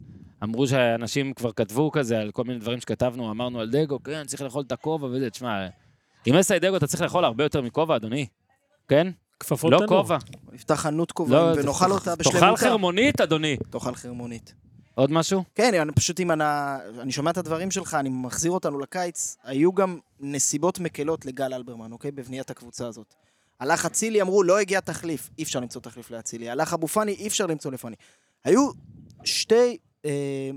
אמרו שאנשים כבר כתבו כזה על כל מיני דברים שכתבנו, אמרנו על דגו, כן, צריך לאכול את הכובע וזה, תשמע, עם אסאי דגו אתה צריך לאכול הרבה יותר מכובע, אדוני. כן? כפפות לא. כובע. נפתח חנות לא, כובעים ונאכל אותה תאכל בשלמותה. חרמונית, אדוני. תאכל חרמונית. עוד משהו? כן, אני פשוט אם אני, אני שומע את הדברים שלך, אני מחזיר אותנו לקיץ, היו גם נסיבות מקלות לגל אלברמן, אוקיי? בבניית הקבוצה הזאת. הלך אצילי, אמרו, לא הגיע תחליף, אי אפשר למצוא תחליף לאצילי. הלך אבו פאני, אי אפשר למצוא לפאני. היו שתי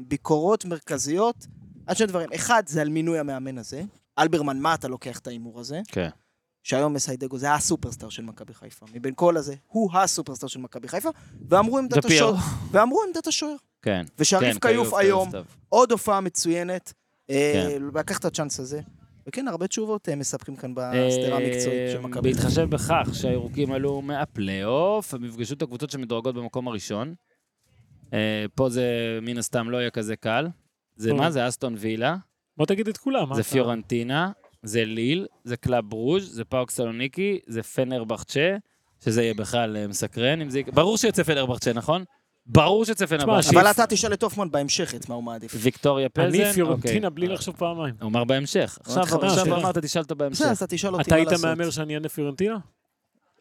ביקורות מרכזיות על שני דברים. אחד, זה על מינוי המאמן הזה. אלברמן, מה אתה לוקח את ההימור הזה? כן. שהיום מסיידגו זה הסופרסטאר של מכבי חיפה. מבין כל הזה, הוא הסופרסטאר של מכבי חיפה, ואמרו עמדת. השוער. ואמרו עמדת השוער. כן. ושריף כן, כיוף היום, טוב. עוד הופעה מצוינת. אה, כן. לקח את הצ'אנס הזה. וכן, הרבה תשובות אה, מספקים כאן בסדרה המקצועית של אה, מכבי. בהתחשב בכך שהירוקים עלו מהפלייאוף, הם יפגשו את הקבוצות שמדורגות במקום הראשון. אה, פה זה מן הסתם לא יהיה כזה קל. זה. מה? זה אסטון וילה, בוא תגיד את כולם. מה זה פיורנטינה, זה ליל, זה קלאב ברוז', זה פאוק סלוניקי, זה פנר בחצ'ה, שזה יהיה בכלל אה, מסקרן. אם זה... יקרה- ברור שיוצא פנר בחצ'ה, נכון? ברור שיוצא פנר בחצ'ה. אבל אתה תשאל את הופמן בהמשך את מה הוא מעדיף. ויקטוריה פלזן, אני פיורנטינה אוקיי. בלי לחשוב פעמיים. הוא אמר בהמשך. עכשיו. אמרת, תשאל אותו בהמשך. בסדר, אז אתה תשאל אותי אתה מה היית. מהמר שאני אענה פיורנטינה?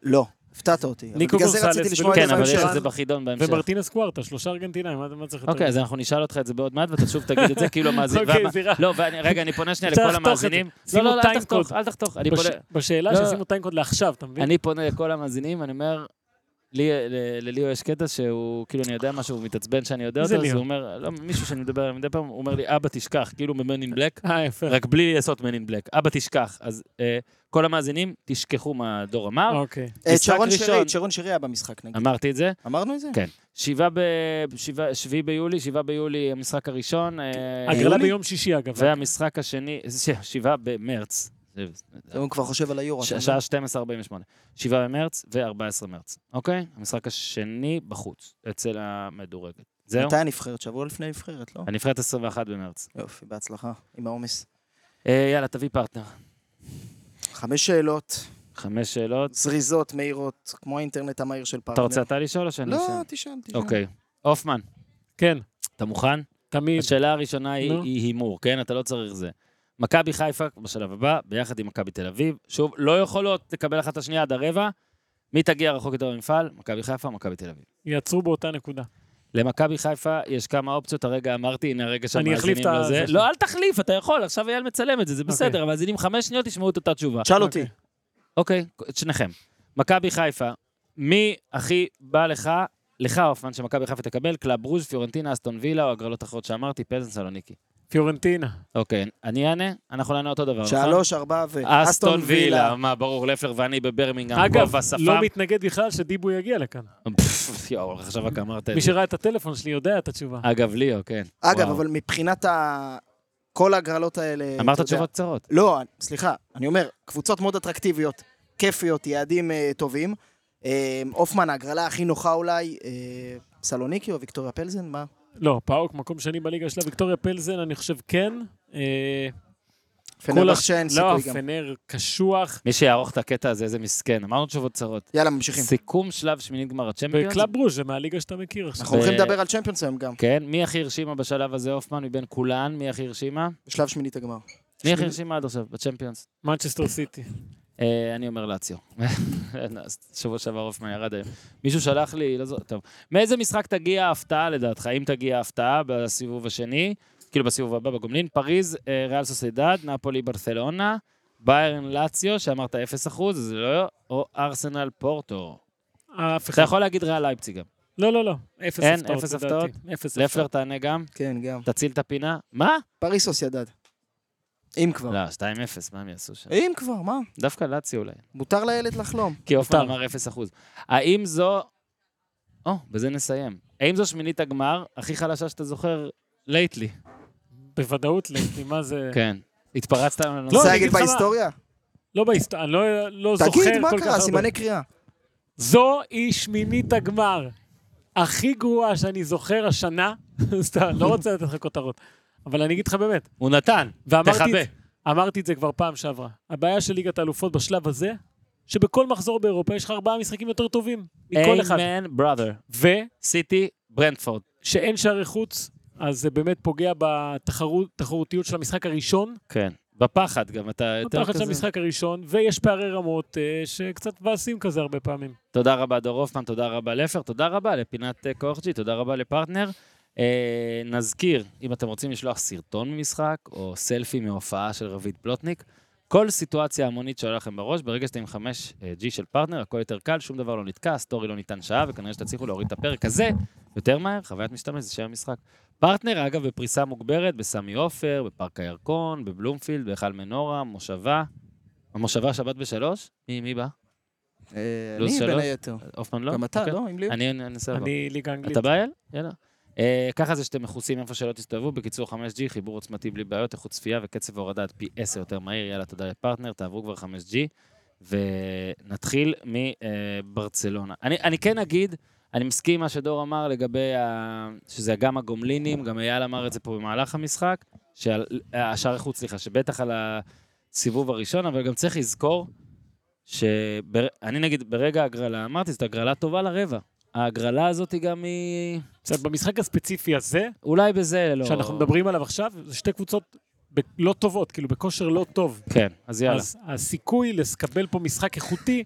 לא, הפתעת אותי. ניקו בגלל זה גונסלס רציתי לשמוע את כן, אבל יש. את זה בחידון בהמשך. ומרטינס קווארטה, שלושה ארגנטינאים, מה צריך יותר? אוקיי, אז אנחנו נשאל אותך את זה בעוד מעט, ואתה שוב תגיד את זה, כאילו המאזינים... אוקיי, זירה. לא, רגע, אני פונה שנייה לכל. המאזינים. לא, לא, לא, אל תחתוך. אל תחתוך. בשאלה לא. שישימו טיינקוד לעכשיו, אתה מבין? אני פונה לכל המאזינים, אני אומר, לליאו יש קטע שהוא, כאילו, אני יודע משהו, הוא מתעצבן שאני יודע אותו, אז? הוא אומר, לא, מישהו שאני מדבר עליו מדי פעם, הוא אומר לי, אבא תשכח, כאילו Black, אה, יפה. רק בלי לעשות in Black, אבא תשכח. אז אה, כל המאזינים, תשכחו מה דור אמר, אוקיי. אה, שרון. שרי, שרון שרי היה במשחק נגיד. אמרתי את זה. אמרנו את זה? כן. שבעה ב... שבעה- שביעי ביולי, שבעה ביולי המשחק הראשון. אה, הגרלה יולי? ביום שישי, אגב. והמשחק השני, שבעה במרץ. זה- הוא כבר חושב על היורו. שעה מבין? 12:48. שבעה במרץ ו-14 מרץ, אוקיי? המשחק השני בחוץ, אצל המדורגת. זהו? מתי הנבחרת? שבוע לפני הנבחרת, לא? הנבחרת 21 במרץ. יופי, בהצלחה, עם העומס. אה, יאללה, תביא פרטנר. חמש שאלות, חמש שאלות. זריזות, מהירות, כמו האינטרנט המהיר של פרטנר. אתה רוצה אתה לשאול או שאני לא, אשאל? תשאל, תשאל. אוקיי. הופמן, כן, אתה מוכן? תמיד. השאלה הראשונה. היא הימור, כן? אתה לא צריך זה. מכבי חיפה בשלב הבא, ביחד עם מכבי תל אביב. שוב, לא יכולות לקבל אחת את השנייה עד הרבע. מי תגיע רחוק יותר במפעל? מכבי חיפה, מכבי תל אביב. יעצרו באותה נקודה. למכבי חיפה יש כמה אופציות, הרגע אמרתי, הנה הרגע אני אחליף שהמאזינים את לזה. שלי. לא, אל תחליף, אתה יכול, עכשיו אייל מצלם את זה, זה בסדר, המאזינים חמש שניות ישמעו את אותה תשובה. שאל אותי. אוקיי. אוקיי, את שניכם. מכבי חיפה, מי הכי בא לך, לך הופמן, שמכבי חיפה תקבל? קלאב ברוז', פיורנטינה, אסטון וילה, או הגרלות אחרות שאמרתי, פלזן סלוניקי. פיורנטינה. אוקיי, אני אענה, אנחנו נענה אותו דבר, נכון? שלוש, ארבע ו... אסטון וילה, מה, ברור, לפלר ואני בברמינגהם, אגב. לא מתנגד בכלל שדיבו יגיע לכאן. פפפ, יואו, עכשיו רק אמרת את מי זה. שראה את הטלפון שלי יודע את התשובה. אגב, ליאו, כן. אגב. אבל מבחינת ה... כל ההגרלות האלה... אמרת תשובות קצרות. לא, סליחה, אני אומר, קבוצות מאוד אטרקטיביות, כיפיות, יעדים אה, טובים. אה, הופמן, ההגרלה הכי נוחה אולי, אה, סלוניקי או ויקטוריה פלזן, מה? לא, פאוק מקום שני בליגה שלה, ויקטוריה פלזן, אני חושב כן. אה, כל פנרבכצ'ה הש- אין לא, סיכוי גם. פנר קשוח. מי שיערוך את הקטע הזה, איזה מסכן. אמרנו תשובות קצרות. יאללה, ממשיכים. סיכום שלב שמינית גמר הצ'מפיונס. וקלאב ברוז' זה מהליגה שאתה מכיר עכשיו. אנחנו הולכים לדבר על צ'מפיונס היום גם, כן, מי הכי הרשימה בשלב הזה, הופמן, מבין כולן? מי הכי הרשימה? בשלב שמינית הגמר. מי הכי הרשימה עד עכשיו בצ'מפיונס? מנצ'סטר סיטי. אה, אני אומר לאציו. שבוע שעבר הופמן ירד היום. מישהו שלח לי, לא זו... טוב. מאיזה משחק תגיע ההפתעה לדעתך? אם תגיע ההפתעה בסיבוב השני, כאילו בסיבוב הבא בגומלין, פריז, אה, ריאל סוסיידד, נפולי, ברצלונה, ביירן לאציו, שאמרת 0%, אז זה לא, או ארסנל פורטו. אף אתה. יכול להגיד ריאל לייפציג גם. לא, לא, לא. אפס אין? הפתעות. אפס לדעתי. הפתעות? אפס לפלר הפתעות. תענה גם? כן, גם. תציל את הפינה? מה? פריס סוסיידד. אם כבר. לא, 2-0, מה הם יעשו שם? אם כבר, מה? דווקא לאציו אולי. מותר לילד לחלום. כי מותר. אמר 0%. האם זו... או, בזה נסיים. האם זו שמינית הגמר הכי חלשה שאתה זוכר לייטלי? בוודאות, lately, מה זה... כן. התפרצת לנו לא, רוצה אני לנושא. אגיד להגיד לך מה. בהיסטוריה? לא בהיסטוריה, אני לא- לא זוכר כל כך תגיד, הרבה. מה קרה? סימני קריאה. זו היא שמינית הגמר הכי גרועה שאני זוכר השנה. סתם, לא רוצה לתת לך כותרות. אבל אני אגיד לך באמת, הוא נתן, תכבה. אמרתי את זה כבר פעם שעברה. הבעיה של ליגת האלופות בשלב הזה, שבכל מחזור באירופה יש לך ארבעה משחקים יותר טובים מכל אחד. איימן בראדר. ושאין סיטי, ברנדפורד. שערי חוץ, אז זה באמת פוגע בתחרותיות של המשחק הראשון, כן. בפחד גם, אתה יותר בפחד של כזה... המשחק הראשון, ויש פערי רמות אה, שקצת מבאסים כזה הרבה פעמים. תודה רבה דור הופמן, תודה רבה לפר, תודה רבה לפינת אה, כוח תודה רבה לפרטנר. אה, נזכיר, אם אתם רוצים לשלוח סרטון ממשחק, או סלפי מהופעה של רביד פלוטניק, כל סיטואציה המונית שעולה לכם בראש, ברגע שאתם עם 5G של פרטנר, הכל יותר קל, שום דבר לא נתקע, story לא ניתן שעה, וכנראה שתצליחו להוריד את הפרק הזה יותר מהר, חוויית משתמש, זה שם המשחק. פרטנר, אגב, בפריסה מוגברת, בסמי עופר, בפארק הירקון, בבלומפילד, בהיכל מנורה, מושבה. המושבה שבת בשלוש? מי, מי בא? אה, לו"ז אני בין? היתר. הופמן לא? גם אתה, אוקיי. לא? עם? אני אני אנסה לבוא. אני ליגה אנגלית. אתה בא, אל? יאללה. אה, ככה זה שאתם מכוסים איפה שלא תסתובבו. בקיצור, 5G, חיבור עוצמתי בלי בעיות, איכות צפייה וקצב הורדה עד פי 10 יותר מהיר. יאללה, תודה לפרטנר, תעברו כבר 5G. ונתחיל מברצלונה. אני, אני כן אגיד, אני מסכים מה שדור אמר לגבי ה... שזה גם הגומלינים, גם אייל אמר את זה פה במהלך המשחק, שעל... השער החוץ, סליחה, שבטח על הסיבוב הראשון, אבל גם צריך לזכור שאני נגיד ברגע ההגרלה, אמרתי, זאת הגרלה טובה לרבע. ההגרלה הזאת היא גם היא... עכשיו, במשחק הספציפי הזה, אולי בזה לא... שאנחנו מדברים עליו עכשיו, זה שתי קבוצות ב- לא טובות, כאילו בכושר לא טוב. כן, אז יאללה. אז הסיכוי לקבל פה משחק איכותי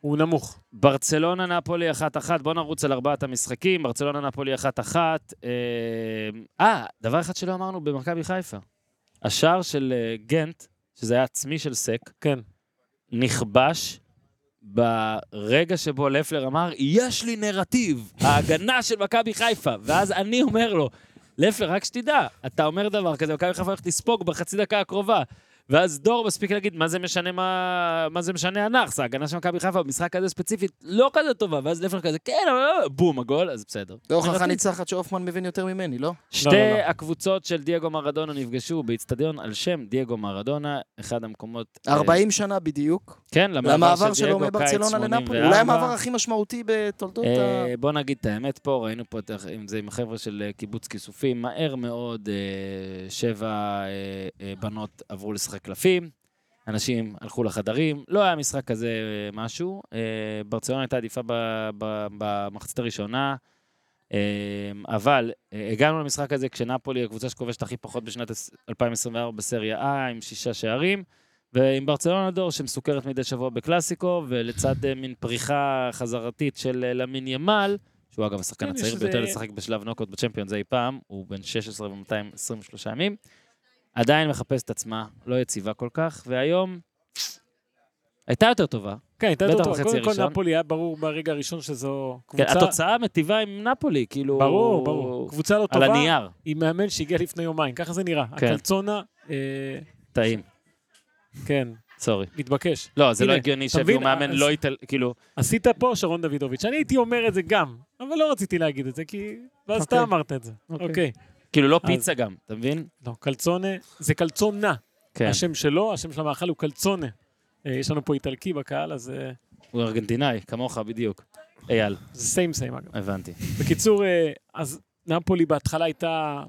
הוא נמוך. ברצלונה נפולי 1-1, בוא נרוץ על ארבעת המשחקים, ברצלונה נפולי 1-1. אה, אה, דבר אחד שלא אמרנו במכבי חיפה. השער של אה, גנט, שזה היה עצמי של סק, כן. נכבש ברגע שבו לפלר אמר, יש לי נרטיב, ההגנה של מכבי חיפה. ואז אני אומר לו, לפלר, רק שתדע, אתה אומר דבר כזה, מכבי חיפה הולכת לספוג בחצי דקה הקרובה. ואז דור מספיק להגיד, מה זה משנה מה, מה זה משנה הנאחס, ההגנה של מכבי חיפה במשחק הזה ספציפית לא כזה טובה, ואז לפלר כזה, כן, אבל לא, בום, הגול, אז בסדר. זו הוכחה נרטיב. ניצחת שהופמן מבין יותר ממני, לא? שתי לא, לא. הקבוצות של דייגו מרדונה נפגשו באיצטדיון על שם דייגו מרדונה, אחד המקומות... אה, 40 שנה בדיוק. כן, למעבר למעבר של דייגו קיץ מברצלונה 84. לנפולי. אולי המעבר הכי משמעותי בתולדות ה... אה, בוא נגיד את האמת פה, ראינו פה את ה- אם זה עם החבר'ה של אה, קיבוץ כיסופים, מהר מאוד אה, שבע אה, אה, בנות עברו לשחק קלפים, אנשים הלכו לחדרים, לא היה משחק כזה אה, משהו. אה, ברצלונה הייתה עדיפה במחצית הראשונה, אה, אבל הגענו למשחק הזה כשנפולי היא הקבוצה שכובשת הכי פחות בשנת 2024 בסריה A, עם שישה שערים. ועם ברצלונה דור שמסוכרת מדי שבוע בקלאסיקו, ולצד מין פריחה חזרתית של למין ימל, שהוא אגב השחקן כן, הצעיר ביותר לשחק בשלב נוקאוט בצ'מפיונס אי פעם, הוא בן 16 ו-223 ימים, עדיין מחפש את עצמה, לא יציבה כל כך, והיום הייתה יותר טובה. כן, הייתה יותר טוב. בחצי קודם כל. נפולי היה ברור ברגע הראשון שזו כן, קבוצה... התוצאה מטיבה עם נפולי, כאילו... ברור, ברור. קבוצה לא על טובה, הנייר, עם מאמן שהגיע לפני יומיים, ככה זה נראה. כן. הקלצונה, אה, טעים, כן, סורי. מתבקש. לא, זה לא הנה, הגיוני אתה שהביאו? מאמן אז- לא איטל... כאילו... עשית פה שרון דוידוביץ'. אני הייתי אומר את זה גם, אבל לא רציתי להגיד את זה, כי... ואז אתה אוקיי. אמרת את זה. אוקיי. אוקיי. כאילו לא אז- פיצה גם, אתה מבין? לא, קלצונה, זה קלצונה. כן. השם שלו, השם של המאכל הוא קלצונה. אה, יש לנו פה איטלקי בקהל, אז אה, הוא ארגנטינאי, כמוך בדיוק. אייל, זה סיים סיים אגב. הבנתי. בקיצור, אה, אז נפולי בהתחלה הייתה,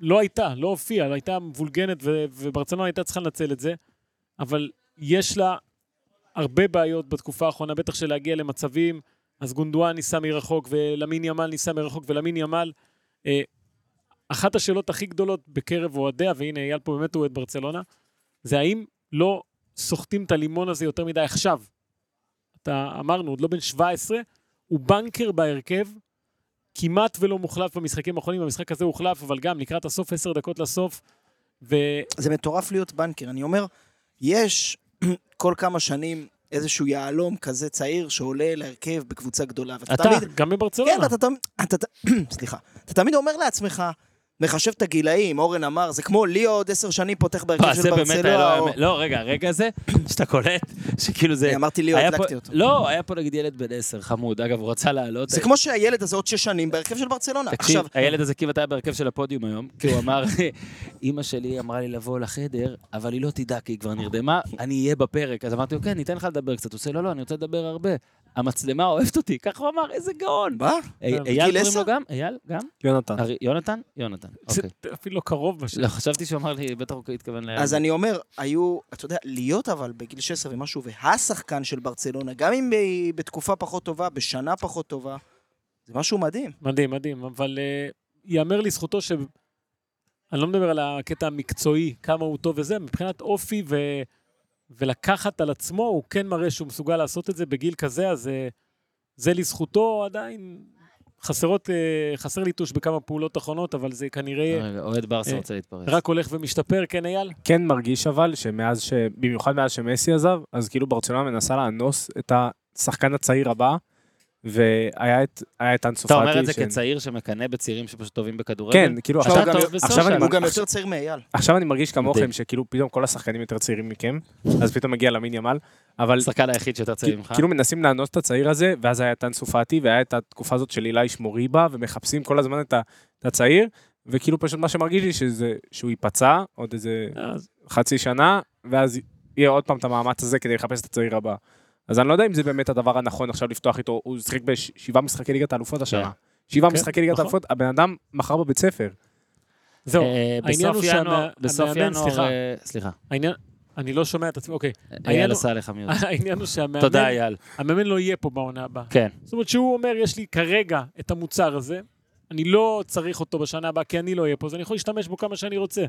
לא הייתה, לא הופיעה, הייתה מבולגנת, ו- וברצלונה הייתה צריכה לנצל את זה, אבל יש לה הרבה בעיות בתקופה האחרונה, בטח של להגיע למצבים, אז גונדואן ניסה מרחוק, ולמין ימל ניסה מרחוק, ולמין ימל. אחת השאלות הכי גדולות בקרב אוהדיה, והנה אייל פה באמת אוהד ברצלונה, זה האם לא סוחטים את הלימון הזה יותר מדי עכשיו. אתה אמרנו, עוד לא בן 17, הוא בנקר בהרכב, כמעט ולא מוחלף במשחקים האחרונים, במשחק הזה הוחלף, אבל גם לקראת הסוף, עשר דקות לסוף, ו... זה מטורף להיות בנקר. אני אומר, יש כל כמה שנים איזשהו יהלום כזה צעיר שעולה להרכב בקבוצה גדולה. אתה, תמיד, גם בברצלונה. כן, אתה אתה, ת- סליחה, אתה תמיד אומר לעצמך, מחשב את הגילאים, אורן אמר, זה כמו לי עוד עשר שנים פותח בהרכב לא, של ברצלונה. או- האמת. לא, רגע, הרגע הזה, שאתה קולט, שכאילו זה... אני אמרתי לי, הדלקתי פה- אותו. לא, היה פה נגיד ילד בן עשר, חמוד. אגב, הוא רצה לעלות. זה כמו שהילד הזה עוד שש שנים בהרכב של ברצלונה. תקשיב, עכשיו, הילד הזה כמעט היה בהרכב של הפודיום היום, כי הוא אמר, אימא שלי אמרה לי לבוא לחדר, אבל היא לא תדע כי היא כבר נרדמה, אני אהיה בפרק. אז אמרתי לו, כן, ניתן לך לדבר קצת. הוא עושה, לא, לא, אני רוצה לדבר הרבה. המצלמה אוהבת אותי, ככה הוא אמר, איזה גאון. מה? בגיל אייל קוראים? לו גם? אייל? גם? יונתן. יונתן? יונתן, זה אוקיי. אפילו לא קרוב בשם. לא, חשבתי שהוא אמר לי, בטח הוא התכוון לאייל. אז אני אומר, היו, אתה יודע, להיות אבל בגיל 16 ומשהו, והשחקן של ברצלונה, גם אם היא בתקופה פחות טובה, בשנה פחות טובה, זה משהו מדהים. מדהים, מדהים, אבל uh, ייאמר לזכותו ש... אני לא מדבר על הקטע המקצועי, כמה הוא טוב וזה, מבחינת אופי ו... ולקחת על עצמו, הוא כן מראה שהוא מסוגל לעשות את זה בגיל כזה, אז uh, זה לזכותו עדיין. חסרות, uh, חסר ליטוש בכמה פעולות אחרונות, אבל זה כנראה רגע, אוהד ברסה אה, רוצה להתפרץ. רק הולך ומשתפר, כן אייל? כן מרגיש אבל שמאז ש... במיוחד מאז שמסי עזב, אז כאילו ברצלונה מנסה לאנוס את השחקן הצעיר הבא, והיה את, היה את אנסו אתה. אומר את זה ש- כצעיר שמקנא בצעירים שפשוט טובים בכדורגל? כן, כאילו עכשיו עכשיו, טוב עכשיו. אני הוא גם עכשיו- יותר צעיר מאייל. עכשיו אני מרגיש כמוכם. שכאילו פתאום כל השחקנים יותר צעירים מכם, אז פתאום מגיע למין ימל, אבל השחקן היחיד שיותר צעיר ממך. כאילו מנסים לאנוס את הצעיר הזה, ואז היה את אנסו פאטי, והיה את התקופה הזאת של אילי שמוריבה, ומחפשים כל הזמן את הצעיר, וכאילו פשוט מה שמרגיש לי שזה, שהוא ייפצע עוד איזה אז חצי שנה, ואז יהיה עוד פעם את המאמץ הזה כדי לחפש את הצעיר הבא. אז אני לא יודע אם זה באמת הדבר הנכון עכשיו לפתוח איתו, הוא שיחק בשבעה משחקי ליגת האלופות השנה. שבעה כן, משחקי ליגת נכון. האלופות, הבן אדם מכר בבית ספר. זהו, אה, העניין הוא שהמאמן- בסוף המאמן, ינואר, סליחה. אה, סליחה, העניין, אני לא שומע את עצמי, אוקיי. אייל הוא- עשה עליך מיוט. העניין הוא שהמאמן, תודה אייל. המאמן לא יהיה פה בעונה הבאה. כן. זאת אומרת שהוא אומר, יש לי כרגע את המוצר הזה, אני לא צריך אותו בשנה הבאה כי אני לא אהיה פה, אז אני יכול להשתמש בו כמה שאני רוצה.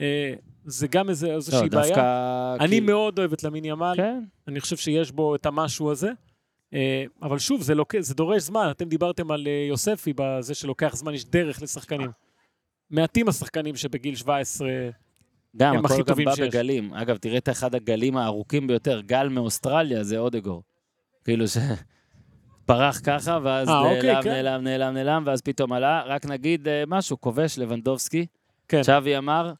אה, זה גם איזה, לא, איזושהי בעיה. דווקא... אני כאילו- מאוד אוהב את למין ימל, כן. אני חושב שיש בו את המשהו הזה. אה, אבל שוב, זה, לוק... זה דורש זמן. אתם דיברתם על אה, יוספי, בזה שלוקח זמן, יש דרך לשחקנים. מעטים השחקנים שבגיל 17... גם, הם הכי הכל גם טובים בא שיש. בגלים. אגב, תראה את אחד הגלים הארוכים ביותר, גל מאוסטרליה, זה אודגור. כאילו ש... פרח ככה, ואז אה, אוקיי, נעלם, כן. נעלם, נעלם, נעלם, ואז פתאום עלה. רק נגיד אה, משהו, כובש, לבנדובסקי. כן. שווי אמר,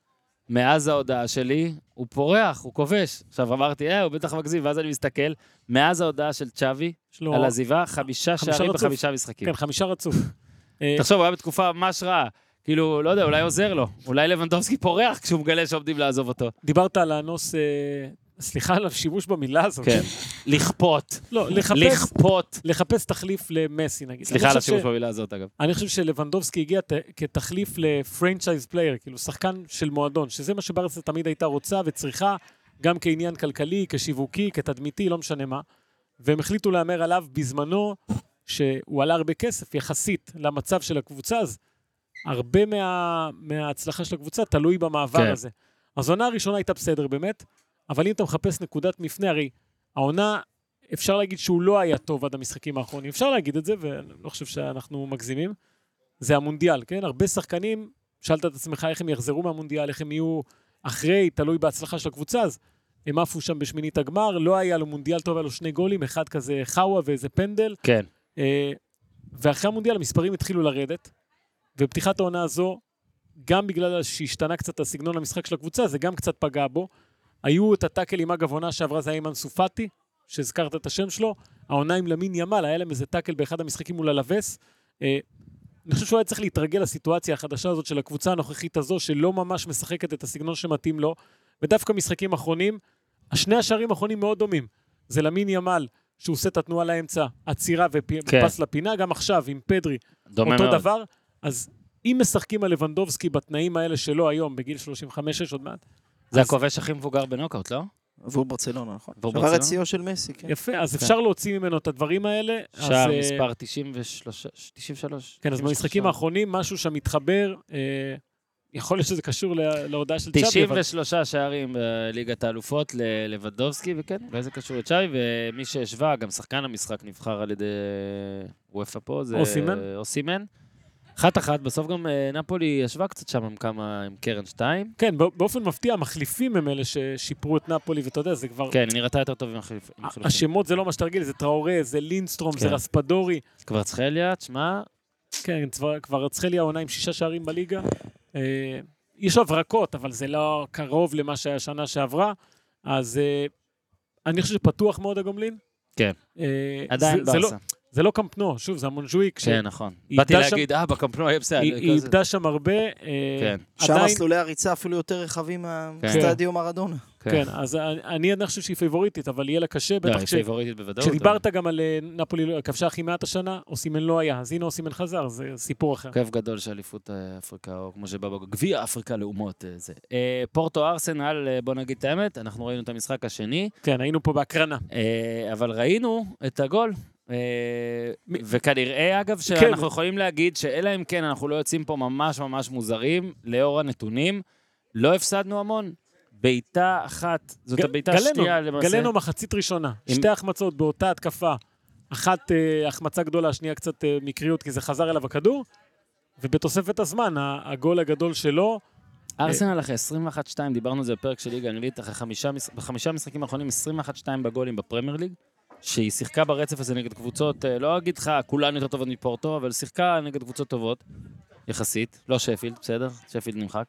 מאז ההודעה שלי, הוא פורח, הוא כובש. עכשיו אמרתי, אה, הוא בטח מגזים, ואז אני מסתכל, מאז ההודעה של צ'אבי. על עזיבה, חמישה חמישה שערים רצוף. בחמישה משחקים. כן, חמישה רצוף. אה, תחשוב, הוא היה בתקופה ממש רעה. כאילו, לא יודע, אולי עוזר לו. אולי לבנדובסקי פורח כשהוא מגלה שעומדים לעזוב אותו. דיברת על לאנוס... סליחה על השימוש במילה הזאת. כן. לכפות. לא, לחפש, לכפות. לחפש תחליף למסי, נגיד. סליחה על השימוש ש- במילה הזאת, אגב. אני חושב שלבנדובסקי הגיע ת- כתחליף ל franchise player, כאילו שחקן של מועדון, שזה מה שברסה תמיד הייתה רוצה וצריכה, גם כעניין כלכלי, כשיווקי, כתדמיתי, לא משנה מה. והם החליטו להמר עליו בזמנו, שהוא עלה הרבה כסף יחסית למצב של הקבוצה, אז הרבה מה, מההצלחה של הקבוצה תלוי במעבר כן. הזה. אז העונה הראשונה הייתה בסדר באמת, אבל אם אתה מחפש נקודת מפנה, הרי העונה, אפשר להגיד שהוא לא היה טוב עד המשחקים האחרונים, אפשר להגיד את זה, ואני לא חושב שאנחנו מגזימים. זה המונדיאל, כן? הרבה שחקנים, שאלת את עצמך איך הם יחזרו מהמונדיאל, איך הם יהיו אחרי, תלוי בהצלחה של הקבוצה, אז הם עפו שם בשמינית הגמר, לא היה לו מונדיאל טוב, היה לו שני גולים, אחד כזה חאווה ואיזה פנדל, כן. אה, ואחרי המונדיאל המספרים התחילו לרדת, ופתיחת העונה הזו, גם בגלל שהשתנה קצת הסגנון המשחק של הקבוצה, זה גם קצת פגע בו. היו את הטאקלים, אגב, עונה שעברה זה אנסו פאטי, שהזכרת את השם שלו, העונה עם למין ימל, היה להם איזה טאקל באחד המשחקים מול הלווס. אה, אני חושב שהוא היה צריך להתרגל לסיטואציה החדשה הזאת של הקבוצה הנוכחית הזו, שלא ממש משחקת את הסגנון שמתאים לו, ודווקא משחקים אחרונים, השני השערים האחרונים מאוד דומים. זה למין ימל, שהוא עושה את התנועה לאמצע, עצירה כן. ופס לפינה, גם עכשיו עם פדרי, אותו מאוד. דבר, אז אם משחקים על לבנדובסקי בתנאים האלה שלו היום, בגיל 35-6 עוד מעט, זה הכובש הכי מבוגר בנוקאוט, לא? עבור ברצלונה, נכון? עבור שבר ברצלונה? את שיאו של מסי, כן. יפה, אז אפשר להוציא ממנו את הדברים האלה. אז, שער אה, מספר 93, 93. כן, אז 93. במשחקים האחרונים, משהו שם מתחבר, אה, יכול להיות שזה קשור לה- להודעה של צ'אבי, אבל 93 שערים בליגת האלופות ללבדובסקי, וכן, אולי זה קשור לצ'אבי, ומי שהשווה, גם שחקן המשחק נבחר על ידי וופא פה, זה אוסימן? אוסימן. אחת אחת, בסוף גם אה, נפולי ישבה קצת שם עם כמה, עם קרן שתיים. כן, בא- באופן מפתיע, המחליפים הם אלה ששיפרו את נפולי, ואתה יודע, זה כבר... כן, היא נראתה יותר טוב עם החליפ- עם החילופים. השמות זה לא מה שאתה רגיל, זה טראורה, זה לינסטרום, זה כן. רספדורי. קוורצחליה, תשמע, כן, קווארה- קוורצחליה עונה עם שישה שערים בליגה. אה, יש הברקות, אבל זה לא קרוב למה שהיה שנה שעברה. אז אה, אני חושב שפתוח מאוד הגומלין. כן. אה, עדיין זה- זה לא- באסה. זה לא קמפ נואו, שוב, זה המונג'וויק. ש- כן, נכון. היא באתי להגיד, אה, בקמפ נואו יהיה בסדר. היא. איבדה שם הרבה. אה, כן. שם עדיין, מסלולי הריצה אפילו יותר רחבים מהסטדיו מרדונה. כן, אז אני- עדיין חושב שהיא פייבוריטית, אבל יהיה לה קשה, לא, בטח היא פייבוריטית בוודאות. כשדיברת גם על אה, נפולי לא- כבשה הכי מעט השנה, אוסימן לא היה, אז הנה אוסימן חזר, זה סיפור אחר. כיף גדול של אליפות אה, אפריקה, או כמו שבא בגביע אפריקה לאומות. זה. פורטו ארסנל, בוא נגיד את האמת, אנחנו ראינו את המשחק השני, כן, היינו פה בהקרנה. אבל ראינו את הגול. אה, וכנראה, אגב, שאנחנו יכולים להגיד שאלא אם כן אנחנו לא יוצאים פה ממש ממש מוזרים, לאור הנתונים, לא הפסדנו המון. בעיטה אחת, זאת ג- הבעיטה השנייה למעשה. גלנו מחצית ראשונה, עם- שתי החמצות באותה התקפה. אחת אה, החמצה גדולה, השנייה קצת אה, מקריות, כי זה חזר אליו הכדור. ובתוספת הזמן, הגול הגדול שלו, ארסנל אחרי 21-2, דיברנו על זה בפרק של ליגה האנגלית, אחרי חמישה, בחמישה משחקים האחרונים 21-2 בגולים בפרמייר ליג, שהיא שיחקה ברצף הזה נגד קבוצות, אה, לא אגיד לך כולן יותר טובות מפורטו, אבל שיחקה נגד קבוצות טובות, יחסית, לא שפילד, בסדר? שפילד נמחק.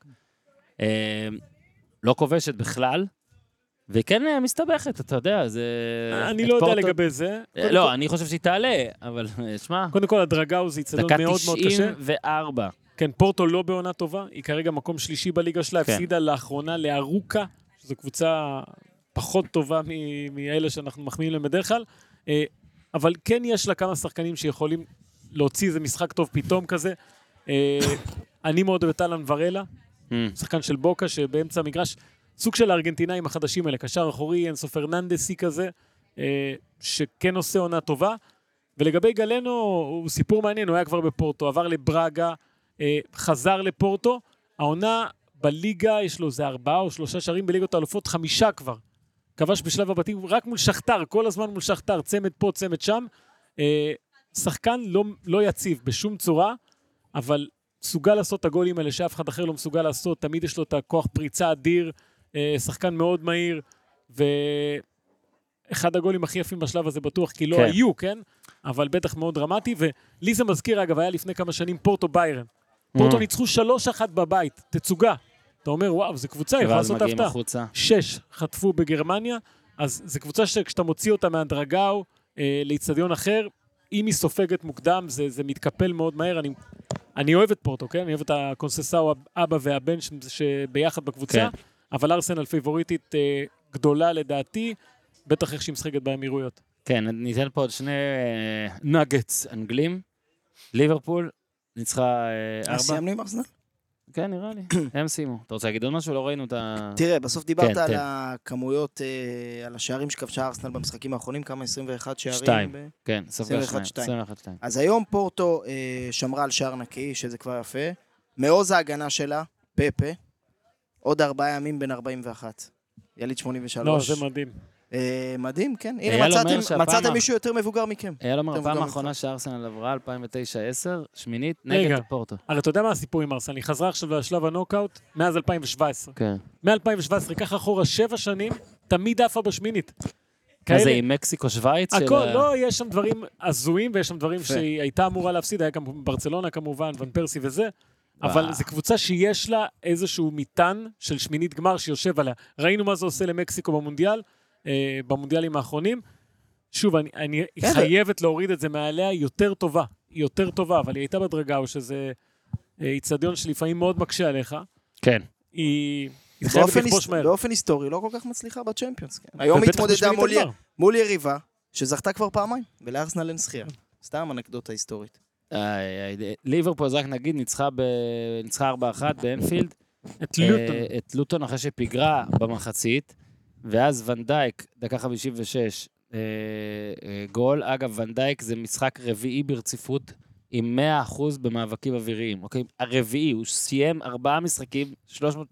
אה, לא כובשת בכלל, והיא כן אה, מסתבכת, אתה יודע, זה... אני לא יודע לגבי זה. לא, אני חושב שהיא תעלה, אבל שמע, קודם כל, הדרגאו זה איצטדיון דקה מאוד מאוד קשה. 94. כן, פורטו לא בעונה טובה, היא כרגע מקום שלישי בליגה שלה, כן. הפסידה לאחרונה לארוקה, שזו קבוצה פחות טובה מאלה שאנחנו מחמיאים להם בדרך כלל, אה, אבל כן יש לה כמה שחקנים שיכולים להוציא איזה משחק טוב פתאום כזה. אה, אני מאוד אוהב את אהלן ורלה, אה, שחקן של בוקה שבאמצע המגרש, סוג של הארגנטינאים החדשים האלה, קשר אחורי, אינסו פרננדסי כזה, אה, שכן עושה עונה טובה. ולגבי גלנו, הוא סיפור מעניין, הוא היה כבר בפורטו, עבר לברגה, חזר לפורטו. העונה בליגה, יש לו איזה ארבעה או שלושה שערים בליגות האלופות, חמישה כבר. כבש בשלב הבתים רק מול שכתר, כל הזמן מול שכתר, צמד פה, צמד שם. אה, שחקן לא, לא יציב בשום צורה, אבל מסוגל לעשות את הגולים האלה שאף אחד אחר לא מסוגל לעשות, תמיד יש לו את הכוח פריצה אדיר, אה, שחקן מאוד מהיר, ואחד הגולים הכי יפים בשלב הזה בטוח, כי לא כן. היו, כן? אבל בטח מאוד דרמטי, ולי זה מזכיר, אגב, היה לפני כמה שנים פורטו ביירן. פורטו Mm. ניצחו 3-1 בבית, תצוגה. אתה אומר, וואו, זו קבוצה, יכולה ואז לעשות הפתעה. שש חטפו בגרמניה, אז זו קבוצה שכשאתה מוציא אותה מהדרגאו אה, לאיצטדיון אחר, אם היא סופגת מוקדם, זה, זה מתקפל מאוד מהר. אני, אני אוהב את פורטו, כן? אני אוהב את הקונססאו, אבא והבן ש, שביחד בקבוצה, כן. אבל ארסנל פייבוריטית אה, גדולה לדעתי, בטח איך שהיא משחקת באמירויות. כן, ניתן פה עוד שני נגטס אנגלים. ליברפול ניצחה אה, ארבע. סיימנו עם ארסנל? כן, נראה לי. הם סיימו. אתה רוצה להגיד עוד משהו? לא ראינו את ה... תראה, בסוף דיברת כן, על. הכמויות, אה, על השערים שכבשה ארסנל במשחקים האחרונים, כמה? 21 שערים? שתיים. כן, ספגה 21, שניים. שתיים. 21 2. אז היום פורטו אה, שמרה על שער נקי, שזה כבר יפה. מעוז ההגנה שלה, פפה, עוד ארבעה ימים בין 41. יליד 83. לא, זה מדהים. אה, מדהים, כן. אייל הנה, אומר מצאתם, מצאתם מישהו יותר מבוגר מכם. היה לומר, טוב, הפעם האחרונה שארסנל עברה, 2009-2010, שמינית, רגע. נגד פורטו. הרי אתה יודע מה הסיפור עם ארסנל? היא חזרה עכשיו לשלב הנוקאוט מאז 2017. כן. מ-2017, ככה אחורה שבע שנים, תמיד עפה בשמינית. מה כאלה- זה עם מקסיקו שווייץ? של הכל, לא, יש שם דברים הזויים ויש שם דברים. שהיא הייתה אמורה להפסיד, היה גם ברצלונה כמובן, ון פרסי וזה, אבל. זו קבוצה שיש לה איזשהו מטען של שמינית גמר שיושב עליה. ראינו מה זה עושה למקסיקו במונדיאל, אה, במונדיאלים האחרונים. שוב, אני, אני כן, חייבת להוריד את זה מעליה, היא יותר טובה, היא יותר טובה, אבל היא הייתה בדרגאו, שזה אה, איצטדיון שלפעמים מאוד מקשה עליך. כן. היא, היא חייבת באופן, לכבוש היס... מהר. באופן היסטורי לא כל כך מצליחה בצ'מפיונס. כן. היום היא התמודדה מול, י... מול יריבה שזכתה כבר פעמיים, ולארסנל אין זכייה. סתם אנקדוטה היסטורית. אה, ליברפול, אז רק נגיד, ניצחה ב- ניצחה 4-1 באנפילד. את לוטון. את לוטון אחרי שפיגרה במחצית, ואז ונדייק, דקה 56, אה, אה, גול. אגב, ונדייק זה משחק רביעי ברציפות עם 100% במאבקים אוויריים, אוקיי? הרביעי, הוא סיים ארבעה משחקים, 300...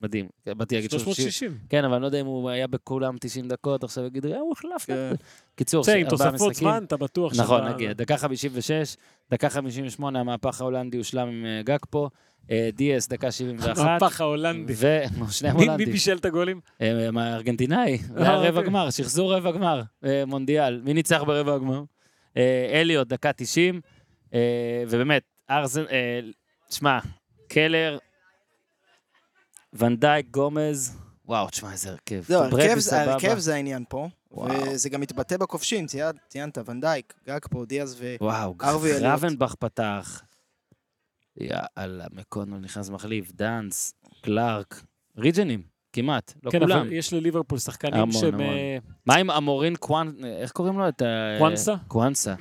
מדהים, באתי להגיד 360. 360. כן, אבל אני לא יודע אם הוא היה בכולם 90 דקות, עכשיו יגיד, "אה, הוא החלף. כן. קיצור, בסדר, עם ארבעה תוספות משחקים. זמן, אתה בטוח נכון, שאתה- נגיד, דקה 56, דקה 58, המהפך ההולנדי הושלם עם אה, גקפו, אה, דיאס, דקה 71. המהפך ההולנדי. ו... נו, שניהם מי הולנדים. בישל את הגולים? אה, מה, ארגנטינאי, זה היה רבע אוקיי. גמר, שחזור רבע גמר, אה, מונדיאל. מי ניצח ברבע הגמר? אה, אליוט, דקה 90, אה, ובאמת, ארזן, אה, שמע, קלר, ונדייק, גומז, וואו, תשמע, איזה הרכב. זהו, סבבה. ההרכב זה העניין פה, וואו. וזה גם מתבטא בכובשים, ציינת- ציינת, ונדייק, גג פה, דיאז ו... וואו, אליוט. רבנבך פתח. יאללה, מקונול נכנס מחליף, דאנס, קלארק, ריג'נים, כמעט, לא כן, כולם. אבל יש לליברפול שחקנים המון, שהם... המון. אה, מה עם אמורין קוואן... איך קוראים לו? את ה... קוואנסה? קוואנסה.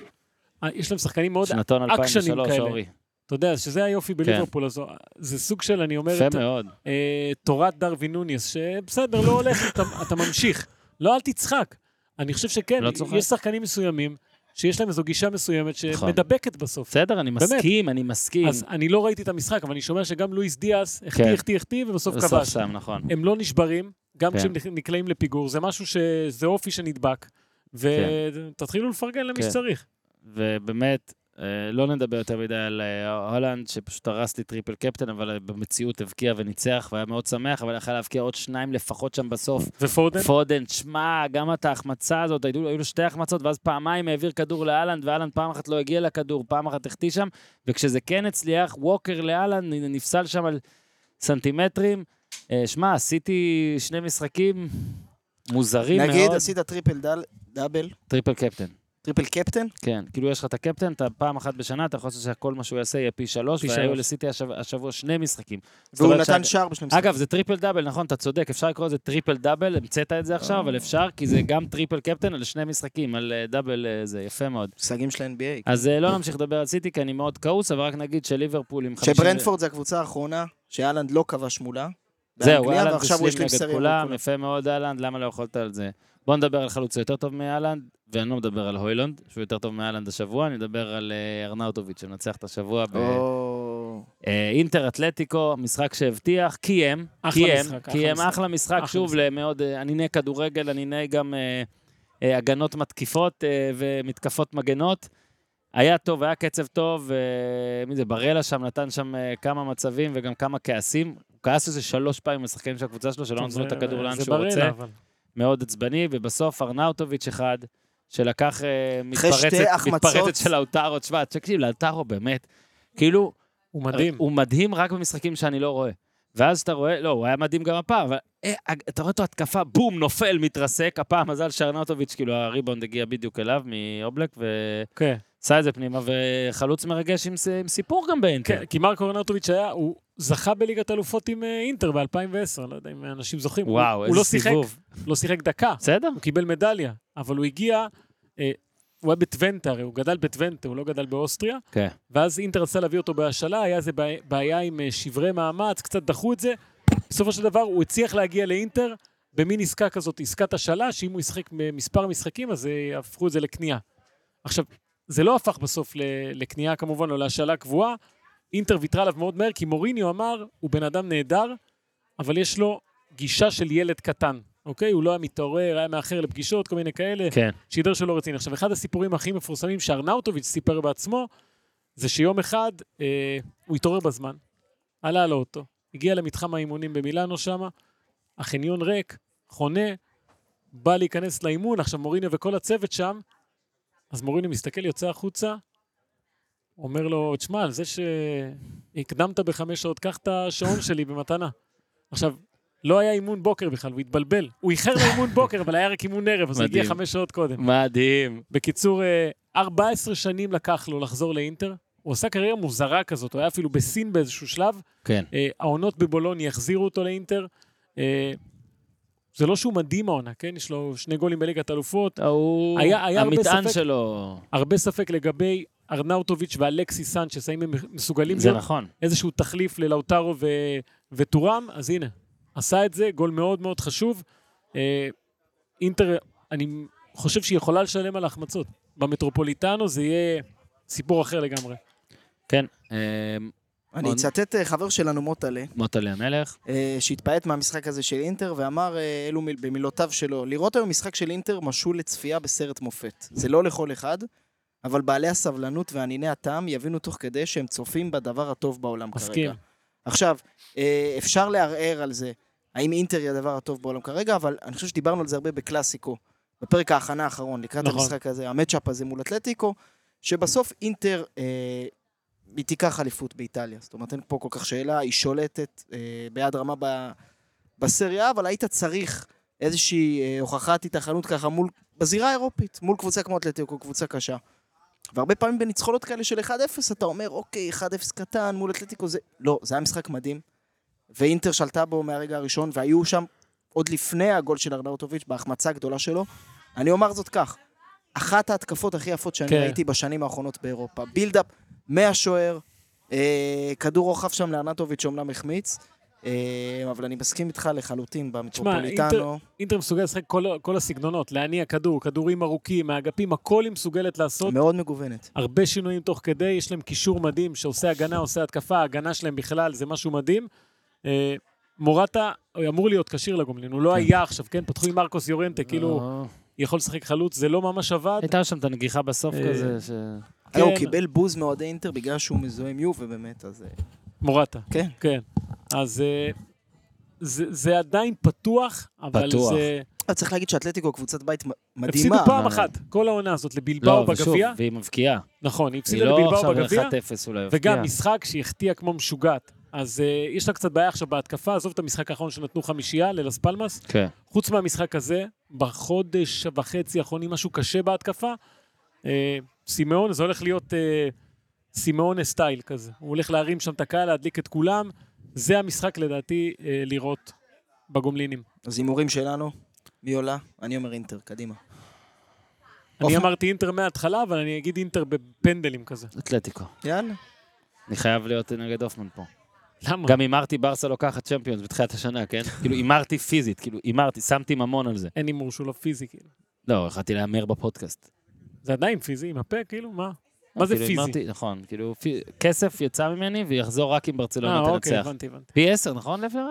אה, יש להם שחקנים מאוד... שנתון אקשנים 2003, כאלה. אורי. אתה יודע, שזה היופי בליברפול הזו. זה סוג של, אני אומר, כן. יפה מאוד. אה, תורת דרווין נוניס, שבסדר, לא הולך, אתה, אתה ממשיך. לא, אל תצחק. אני חושב שכן, לא. יש שחקנים מסוימים שיש להם איזו גישה מסוימת נכון. שמדבקת בסוף. בסדר, אני באמת. מסכים, אני מסכים. אז אני לא ראיתי את המשחק, אבל אני שומע שגם לואיס דיאס החטיא, כן. החטיא, החטיא, ובסוף בסוף כבש. שם, נכון. הם לא נשברים, גם כן. כשהם נקלעים לפיגור, זה משהו שזה אופי שנדבק, ותתחילו לפרגן למי כן. שצריך. ובאמת, לא נדבר יותר מדי על אה, הולנד, שפשוט הרס לי triple captain, אבל אה, במציאות הבקיע וניצח, והיה מאוד שמח, אבל יכול להבקיע עוד שניים לפחות שם בסוף. ופודן? פודן, תשמע, גם את ההחמצה הזאת, היו, היו לו שתי החמצות, ואז פעמיים העביר כדור להאלנד, והאלנד פעם אחת לא הגיע לכדור, פעם אחת החטיא שם, וכשזה כן הצליח, ווקר להאלנד נפסל שם על סנטימטרים. אה, שמע, עשיתי שני משחקים מוזרים נגיד, מאוד. עשית triple dou- double, triple captain. triple captain, כן, כאילו יש לך את הקפטן, אתה פעם אחת בשנה, אתה יכול לעשות שכל מה שהוא יעשה יהיה פי שלוש, פי והיו. לסיטי השבוע, השבוע שני משחקים. והוא נתן שער בשני משחקים. אגב, זה triple double, נכון, אתה צודק, אפשר לקרוא לזה triple double, המצאת את זה עכשיו, אבל אפשר, כי זה גם triple captain על שני משחקים, על אה, double אה, זה, יפה מאוד. מושגים של NBA. אז אה, לא נמשיך לדבר על סיטי, כי אני מאוד כעוס, אבל רק נגיד שליברפול עם 50... שברנדפורד זה הקבוצה האחרונה, שהאלנד לא כבש מולה. זהו, אהלנד הסלים נגד כולם. יפה מאוד אהלנד, למה לא יכולת על זה? בוא נדבר על חלוץ יותר טוב מאהלנד, ואני לא מדבר על הוילונד, שהוא יותר טוב מאהלנד השבוע, אני מדבר על אה, ארנאוטוביץ', שמנצח את השבוע ב... אה, אינטר אתלטיקו, משחק שהבטיח, קיים, קיים, קיים. אחלה משחק, אחלה שוב, משחק. למאוד אה, אניני כדורגל, אניני גם אה, אה, הגנות מתקיפות ומתקפות מגנות. היה טוב, היה קצב טוב, מי זה, ברלה שם נתן שם כמה מצבים וגם כמה כעסים. הוא כעס איזה שלוש פעמים לשחקנים של הקבוצה שלו, שלא טוב, נתנו את הכדור לאן שהוא רוצה. אבל. מאוד עצבני, ובסוף ארנאוטוביץ' אחד, שלקח אה, מתפרצת. מתפרצת של לאוטרו. תשמע, תקשיב, לאוטרו באמת, כאילו, הוא מדהים. הוא מדהים רק במשחקים שאני לא רואה. ואז אתה רואה, לא, הוא היה מדהים גם הפעם, אבל אה, אתה רואה אותו התקפה, בום, נופל, מתרסק. הפעם מזל שארנאוטוביץ', כאילו הריבאונד הגיע בדיוק אליו מאובלק, כן. ועשה את זה פנימה, וחלוץ מרגש עם, עם סיפור גם באינטר. כן, כי מרקו רנטוביץ' היה, הוא זכה בליגת אלופות עם אה, אינטר ב-2010, לא יודע אם אנשים זוכרים. וואו, הוא, איזה הוא לא שיחק, סיבוב. לא שיחק דקה, בסדר? הוא קיבל מדליה, אבל הוא הגיע, אה, הוא היה בטוונטה, הרי הוא גדל בטוונטה, הוא לא גדל באוסטריה, כן. ואז אינטר רצה להביא אותו בהשאלה, היה איזה בעיה- בעיה עם אה, שברי מאמץ, קצת דחו את זה. בסופו של דבר הוא הצליח להגיע לאינטר במין עסקה כזאת, עסקת השאלה, שאם הוא ישחק מספר משחקים, אז אה, הפכו את זה לקנייה. עכשיו, זה לא הפך בסוף לקנייה כמובן, או להשאלה קבועה. אינטר ויתרה עליו מאוד מהר, כי מוריניו אמר, הוא בן אדם נהדר, אבל יש לו גישה של ילד קטן, אוקיי? הוא לא היה מתעורר, היה מאחר לפגישות, כל מיני כאלה. כן. שידר שלא רציני. עכשיו, אחד הסיפורים הכי מפורסמים שארנאוטוביץ' סיפר בעצמו, זה שיום אחד אה, הוא התעורר בזמן, עלה על האוטו, הגיע למתחם האימונים במילאנו שם, החניון ריק, חונה, בא להיכנס לאימון, עכשיו מוריניו וכל הצוות שם, אז מוריניו מסתכל, יוצא החוצה, אומר לו, תשמע, על זה שהקדמת בחמש שעות, קח את השעון שלי במתנה. עכשיו, לא היה אימון בוקר בכלל, הוא התבלבל. הוא איחר לאימון בוקר, אבל היה רק אימון ערב, אז הוא הגיע. חמש שעות קודם. מדהים. בקיצור, אה, 14 שנים לקח לו לחזור לאינטר. הוא עשה קריירה מוזרה כזאת, הוא היה אפילו בסין באיזשהו שלב. כן. אה, העונות בבולוני החזירו אותו לאינטר. אה, זה לא שהוא מדהים העונה, כן? יש לו שני גולים בליגת אלופות. הוא... היה- היה הרבה המטען ספק- שלו... הרבה ספק לגבי ארנאוטוביץ' ואלכסי סנצ'ס, האם הם מסוגלים זה להיות נכון. איזשהו תחליף ללאוטרו ו... וטורם? אז הנה, עשה את זה, גול מאוד מאוד חשוב. אה, אינטר, אני חושב שהיא יכולה לשלם על ההחמצות. במטרופוליטנו זה יהיה סיפור אחר לגמרי. כן. אני? אצטט אה, חבר שלנו, מוטלה, מוטלי המלך. אה, שהתפעט מהמשחק הזה של אינטר, ואמר, אה, אלו מיל- במילותיו שלו, לראות היום משחק של אינטר משול לצפייה בסרט מופת. זה לא לכל אחד, אבל בעלי הסבלנות ואניני הטעם יבינו תוך כדי שהם צופים בדבר הטוב בעולם מסכים. כרגע. עכשיו, אה, אפשר לערער על זה, האם אינטר היא הדבר הטוב בעולם כרגע, אבל אני חושב שדיברנו על זה הרבה בקלאסיקו, בפרק ההכנה האחרון, לקראת נכון. המשחק הזה, המצ'אפ הזה מול אתלטיקו, שבסוף אינטר, אה, היא תיקח אליפות באיטליה. זאת אומרת, אין פה כל כך שאלה, היא שולטת אה, ביד רמה ב, בסריה, אבל היית צריך איזושהי אה, הוכחת התאחנות ככה מול, בזירה האירופית, מול קבוצה כמו אתלטיקו, קבוצה קשה. והרבה פעמים בניצחונות כאלה של 1-0, אתה אומר, אוקיי, 1-0 קטן מול אתלטיקו, זה... לא, זה היה משחק מדהים. ואינטר שלטה בו מהרגע הראשון, והיו שם עוד לפני הגול של ארנאוטוביץ', בהחמצה הגדולה שלו. אני אומר זאת כך, אחת ההתקפות הכי יפות שאני כן. ראיתי בשנים האחרונות באירופה. בילדאפ מהשוער, אה, כדור רוחב שם לארנטוביץ' שאומנם החמיץ, אה, אבל אני מסכים איתך לחלוטין במטרופוליטנו. אינטר מסוגל לשחק כל, כל הסגנונות, להניע כדור, כדורים ארוכים, מהאגפים, הכל היא מסוגלת לעשות. מאוד מגוונת. הרבה שינויים תוך כדי, יש להם קישור מדהים שעושה הגנה, עושה התקפה, ההגנה שלהם בכלל זה משהו מדהים. אה, מורטה אמור להיות כשיר לגומלין, הוא לא היה עכשיו, כן? פתחו עם מרקוס יורנטה, כאילו, אה, יכול לשחק חלוץ, זה לא ממש עבד. הייתה שם את הנגיחה בסוף אה, כזה, ש... לא, הוא כן. קיבל בוז מאוהדי אינטר בגלל שהוא מזוהה עם יובה באמת, אז... אה, מורטה. כן. כן. אז אה, זה, זה עדיין פתוח, אבל פתוח. זה... אבל צריך להגיד שאתלטיקו קבוצת בית מ- הפסידו מדהימה. פעם אחת, כל העונה הזאת, לבלבאו לא, ושוב, בגביע. והיא מבקיעה. נכון, היא היא הפסידה לא לבלבאו עכשיו בגביע. 1-0 אולי מבקיעה. וגם משחק שהיא החטיאה כמו משוגעת. אז uh, יש לה קצת בעיה עכשיו בהתקפה, עזוב את המשחק האחרון שנתנו חמישייה ללס פלמאס. כן. חוץ מהמשחק הזה, בחודש וחצי האחרונים משהו קשה בהתקפה. אה, סימאונה, זה הולך להיות אה, סימאונה style כזה. הוא הולך להרים שם את הקהל, להדליק את כולם. זה המשחק לדעתי אה, לראות בגומלינים. אז הימורים שלנו, מי עולה? אני אומר אינטר, קדימה. אני אוף. אמרתי אינטר מההתחלה, אבל אני אגיד אינטר בפנדלים כזה. אתלטיקו. יאללה. אני חייב להיות נגד הופמן פה. למה? גם הימרתי ברסה לוקחת צ'מפיונס בתחילת השנה, כן? כאילו, הימרתי פיזית, כאילו, הימרתי, שמתי ממון על זה. אין הימור שהוא לא פיזי, כאילו. לא, יכלתי להמר בפודקאסט. זה עדיין פיזי, עם הפה, כאילו, מה? מה זה כאילו, פיזי? נכון, כאילו, כסף יצא ממני ויחזור רק אם ברצלונה אה, אוקיי, תנצח. הבנתי, הבנתי. פי עשר, נכון, היה?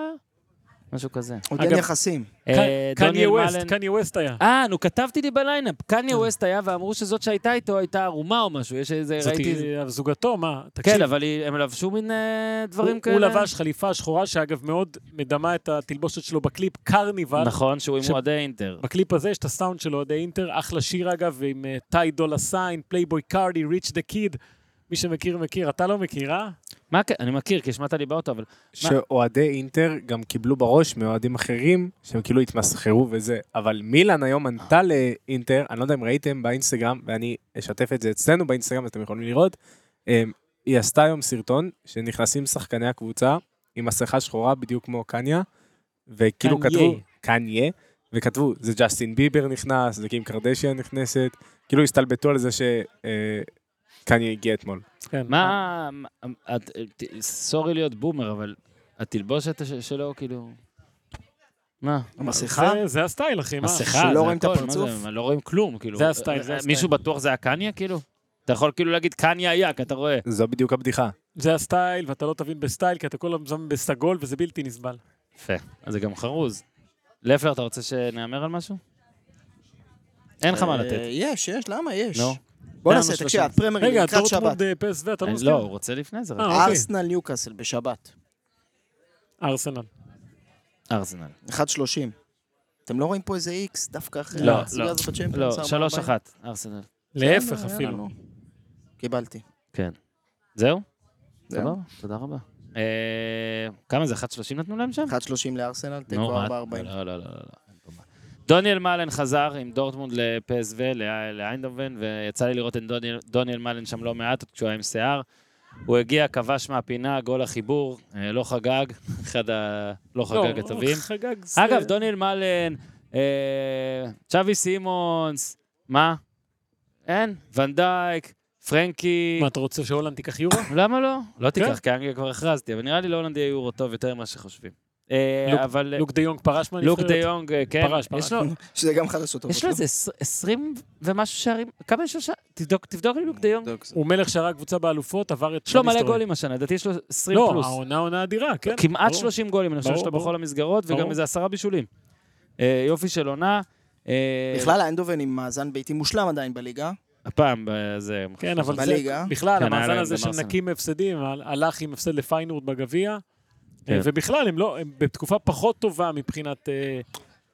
משהו כזה. עוד אין יחסים. אה, קניה דוניאל ווסט, מאלן- קניה ווסט היה. אה, נו, כתבתי לי ב lineup. קניה ווסט היה, ואמרו שזאת שהייתה איתו הייתה ערומה או משהו. יש איזה, זאת ראיתי... היא- זוגתו, מה? תקשיב, כן, אבל הם לבשו מין אה, דברים כאלה. הוא לבש חליפה שחורה, שאגב מאוד מדמה את התלבושת שלו בקליפ קרניבל. נכון, שהוא עם אוהדי אינטר. בקליפ הזה יש את הסאונד של אוהדי אינטר, אחלה שיר אגב, עם אה, טאי דולה סיין, פלייבוי קארדי, ריץ' דה קיד. מי שמכיר, מכיר. אתה לא מכיר, אה? מה, אני מכיר, כי השמעת לי באוטו, אבל... שאוהדי אינטר גם קיבלו בראש מאוהדים אחרים, שהם כאילו התמסחרו וזה. אבל מילאן היום ענתה לאינטר, אני לא יודע אם ראיתם באינסטגרם, ואני אשתף את זה אצלנו באינסטגרם, אתם יכולים לראות. אמ, היא עשתה היום סרטון שנכנסים שחקני הקבוצה עם מסכה שחורה, בדיוק כמו קניה, וכאילו. כתבו, קניה, וכתבו, זה ג'סטין ביבר נכנס, זה קים קרדשיאן נכנסת, כאילו הסתלבטו על זה שקניה הגיע אתמול. כן. מה... sorry להיות boomer, אבל התלבושת שלו, כאילו... מה? המסכה? זה- זה ה style, אחי, מה? מסכה, שלא זה רואים את הפרצוף? זה, לא רואים כלום, כאילו. זה ה style, זה ה style. מישהו בטוח זה הקניה, כאילו? אתה יכול כאילו להגיד קניה היה, כי אתה רואה. זו בדיוק הבדיחה. זה ה style, ואתה לא תבין ב style, כי אתה כל הזמן בסגול, וזה בלתי נסבל. יפה. אז זה גם חרוז. לפלר, אתה רוצה שנהמר על משהו? אין לך מה אה, לתת. יש, יש, למה? יש. נו. בוא נעשה? תקשיב, הפרמייר ליג רגע, לקראת שבת. דורטמונד אה, פסו, אתה לא מסכים? לא, הוא רוצה לפני זה. אה, אוקיי. ארסנל ניוקאסל בשבת. ארסנל. ארסנל. 1.30. אתם לא רואים פה איזה איקס דווקא אחרי לא, לא. לא, ארבע, שלוש ארבע? אחת, ארסנל. להפך אפילו. קיבלתי. כן. זהו? זהו. תודה רבה. אה, כמה זה, 1.30 נתנו להם שם? 1.30 לארסנל, תיקו מה? 4.40. לא, לא, לא, לא, לא. אין פה מה. דוניאל מאלן חזר עם דורטמונד לפסו, לאיינדובן, ויצא לי לראות את דוניאל- דוניאל מאלן שם לא מעט, עוד כשהוא היה עם שיער. הוא הגיע, כבש מהפינה, גול החיבור, אה, לא חגג, אחד ה... לא חגג הטובים. חגג זה... אגב, דוניאל מאלן, אה, צ'אבי סימונס, מה? אין, ונדייק, פרנקי... מה, אתה רוצה שהולנד תיקח יורו? למה לא? לא כן. תיקח, כי אנגליה כבר הכרזתי, אבל נראה לי להולנד יהיה יורו טוב יותר ממה שחושבים. אה, לוק- אבל לוק דה יונג פרש מהנבחרת? לוק דה יונג, אה, כן, פרש, פרש. יש לו- שזה גם חדשות טובות. יש לו איזה עש- 20 ומשהו שערים, כמה יש לו שערים? תבדוק לי לוק דה יונג. הוא מלך שערה קבוצה באלופות, עבר את... יש לו מלא. גולים השנה, לדעתי יש לו 20 לא, פלוס. העונה עונה אדירה, כן. כמעט ברור. 30 גולים, אני חושב שיש לו. בכל המסגרות, וגם. איזה עשרה בישולים. אה, יופי של עונה. אה, בכלל האנדובן עם מאזן ביתי מושלם עדיין בליגה. הפעם בזה... כן, אבל זה... בליגה. בכלל, המאזן הזה של. נקים מהפסדים, הלך עם הפסד לפיינורד בגביע. כן. אה, ובכלל, הם לא, הם בתקופה פחות טובה מבחינת... אה,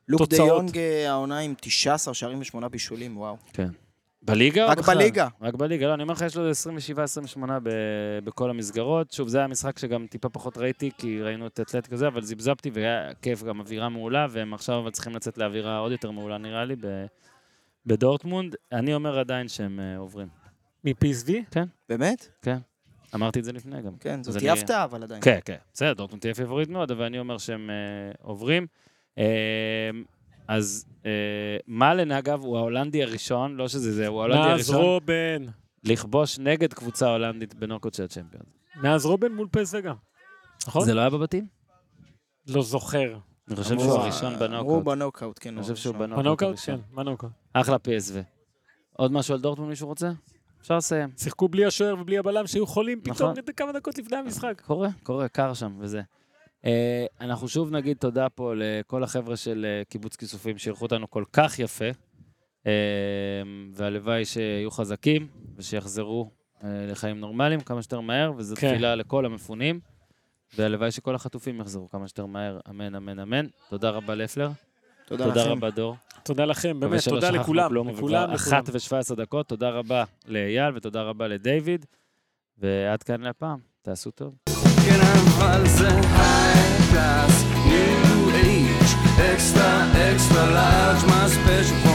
לוק דה תוצאות. יונג אה, העונה עם 19 שערים ושמונה בישולים, וואו. בליגה או רק בכלל? בליגה. רק בליגה, לא, אני אומר לך, יש לו 27-28 ב- בכל המסגרות. שוב, זה היה משחק שגם טיפה פחות ראיתי, כי ראינו את אתלטיקה זה, אבל זיבזבתי, והיה כיף, גם אווירה מעולה, והם עכשיו אבל צריכים לצאת לאווירה עוד יותר מעולה, נראה לי, ב- בדורטמונד. אני אומר עדיין שהם עוברים. מ-PSV? באמת? אמרתי את זה לפני גם. כן, אז זאת תהיה הפתעה, אבל עדיין. כן, כן. בסדר, דורטמונד תהיה פיבוריט מאוד, אבל אני אומר שהם אה, עוברים. אה, אז אה, מאלן, אגב, הוא ההולנדי הראשון, לא שזה זה, הוא ההולנדי מאז הראשון, רובן. לכבוש נגד קבוצה הולנדית בנוקות של הצ'מפיונס. מאז רובן מול פסו גם. נכון? זה לא היה בבתים? לא זוכר. אני חושב שהוא הראשון בנוקאוט. בנוקאוט, כן. אני הוא חושב שהוא. בנוקאוט בנוקאוט? כן, בנוקאוט. אחלה PSV. עוד משהו על דורטמונד מישהו רוצה? אפשר לסיים. שיחקו בלי השוער ובלי הבלם שהיו חולים פתאום נכון. כמה דקות לפני המשחק. קורה, קורה, קר שם וזה. אה, אנחנו שוב נגיד תודה פה לכל החבר'ה של אה, קיבוץ כיסופים שאירחו אותנו כל כך יפה, אה, והלוואי שיהיו חזקים ושיחזרו אה, לחיים נורמליים כמה שיותר מהר, וזו כן. תפילה לכל המפונים, והלוואי שכל החטופים יחזרו כמה שיותר מהר, אמן, אמן, אמן. תודה רבה לפלר, תודה תודה לכם. רבה דור. תודה לכם, באמת, תודה לכולם. כלום, לכולם, לכולם. אחת ושבע עשרה דקות, תודה רבה לאייל ותודה רבה לדיוויד, ועד כאן להפעם, תעשו טוב. extra extra large, my special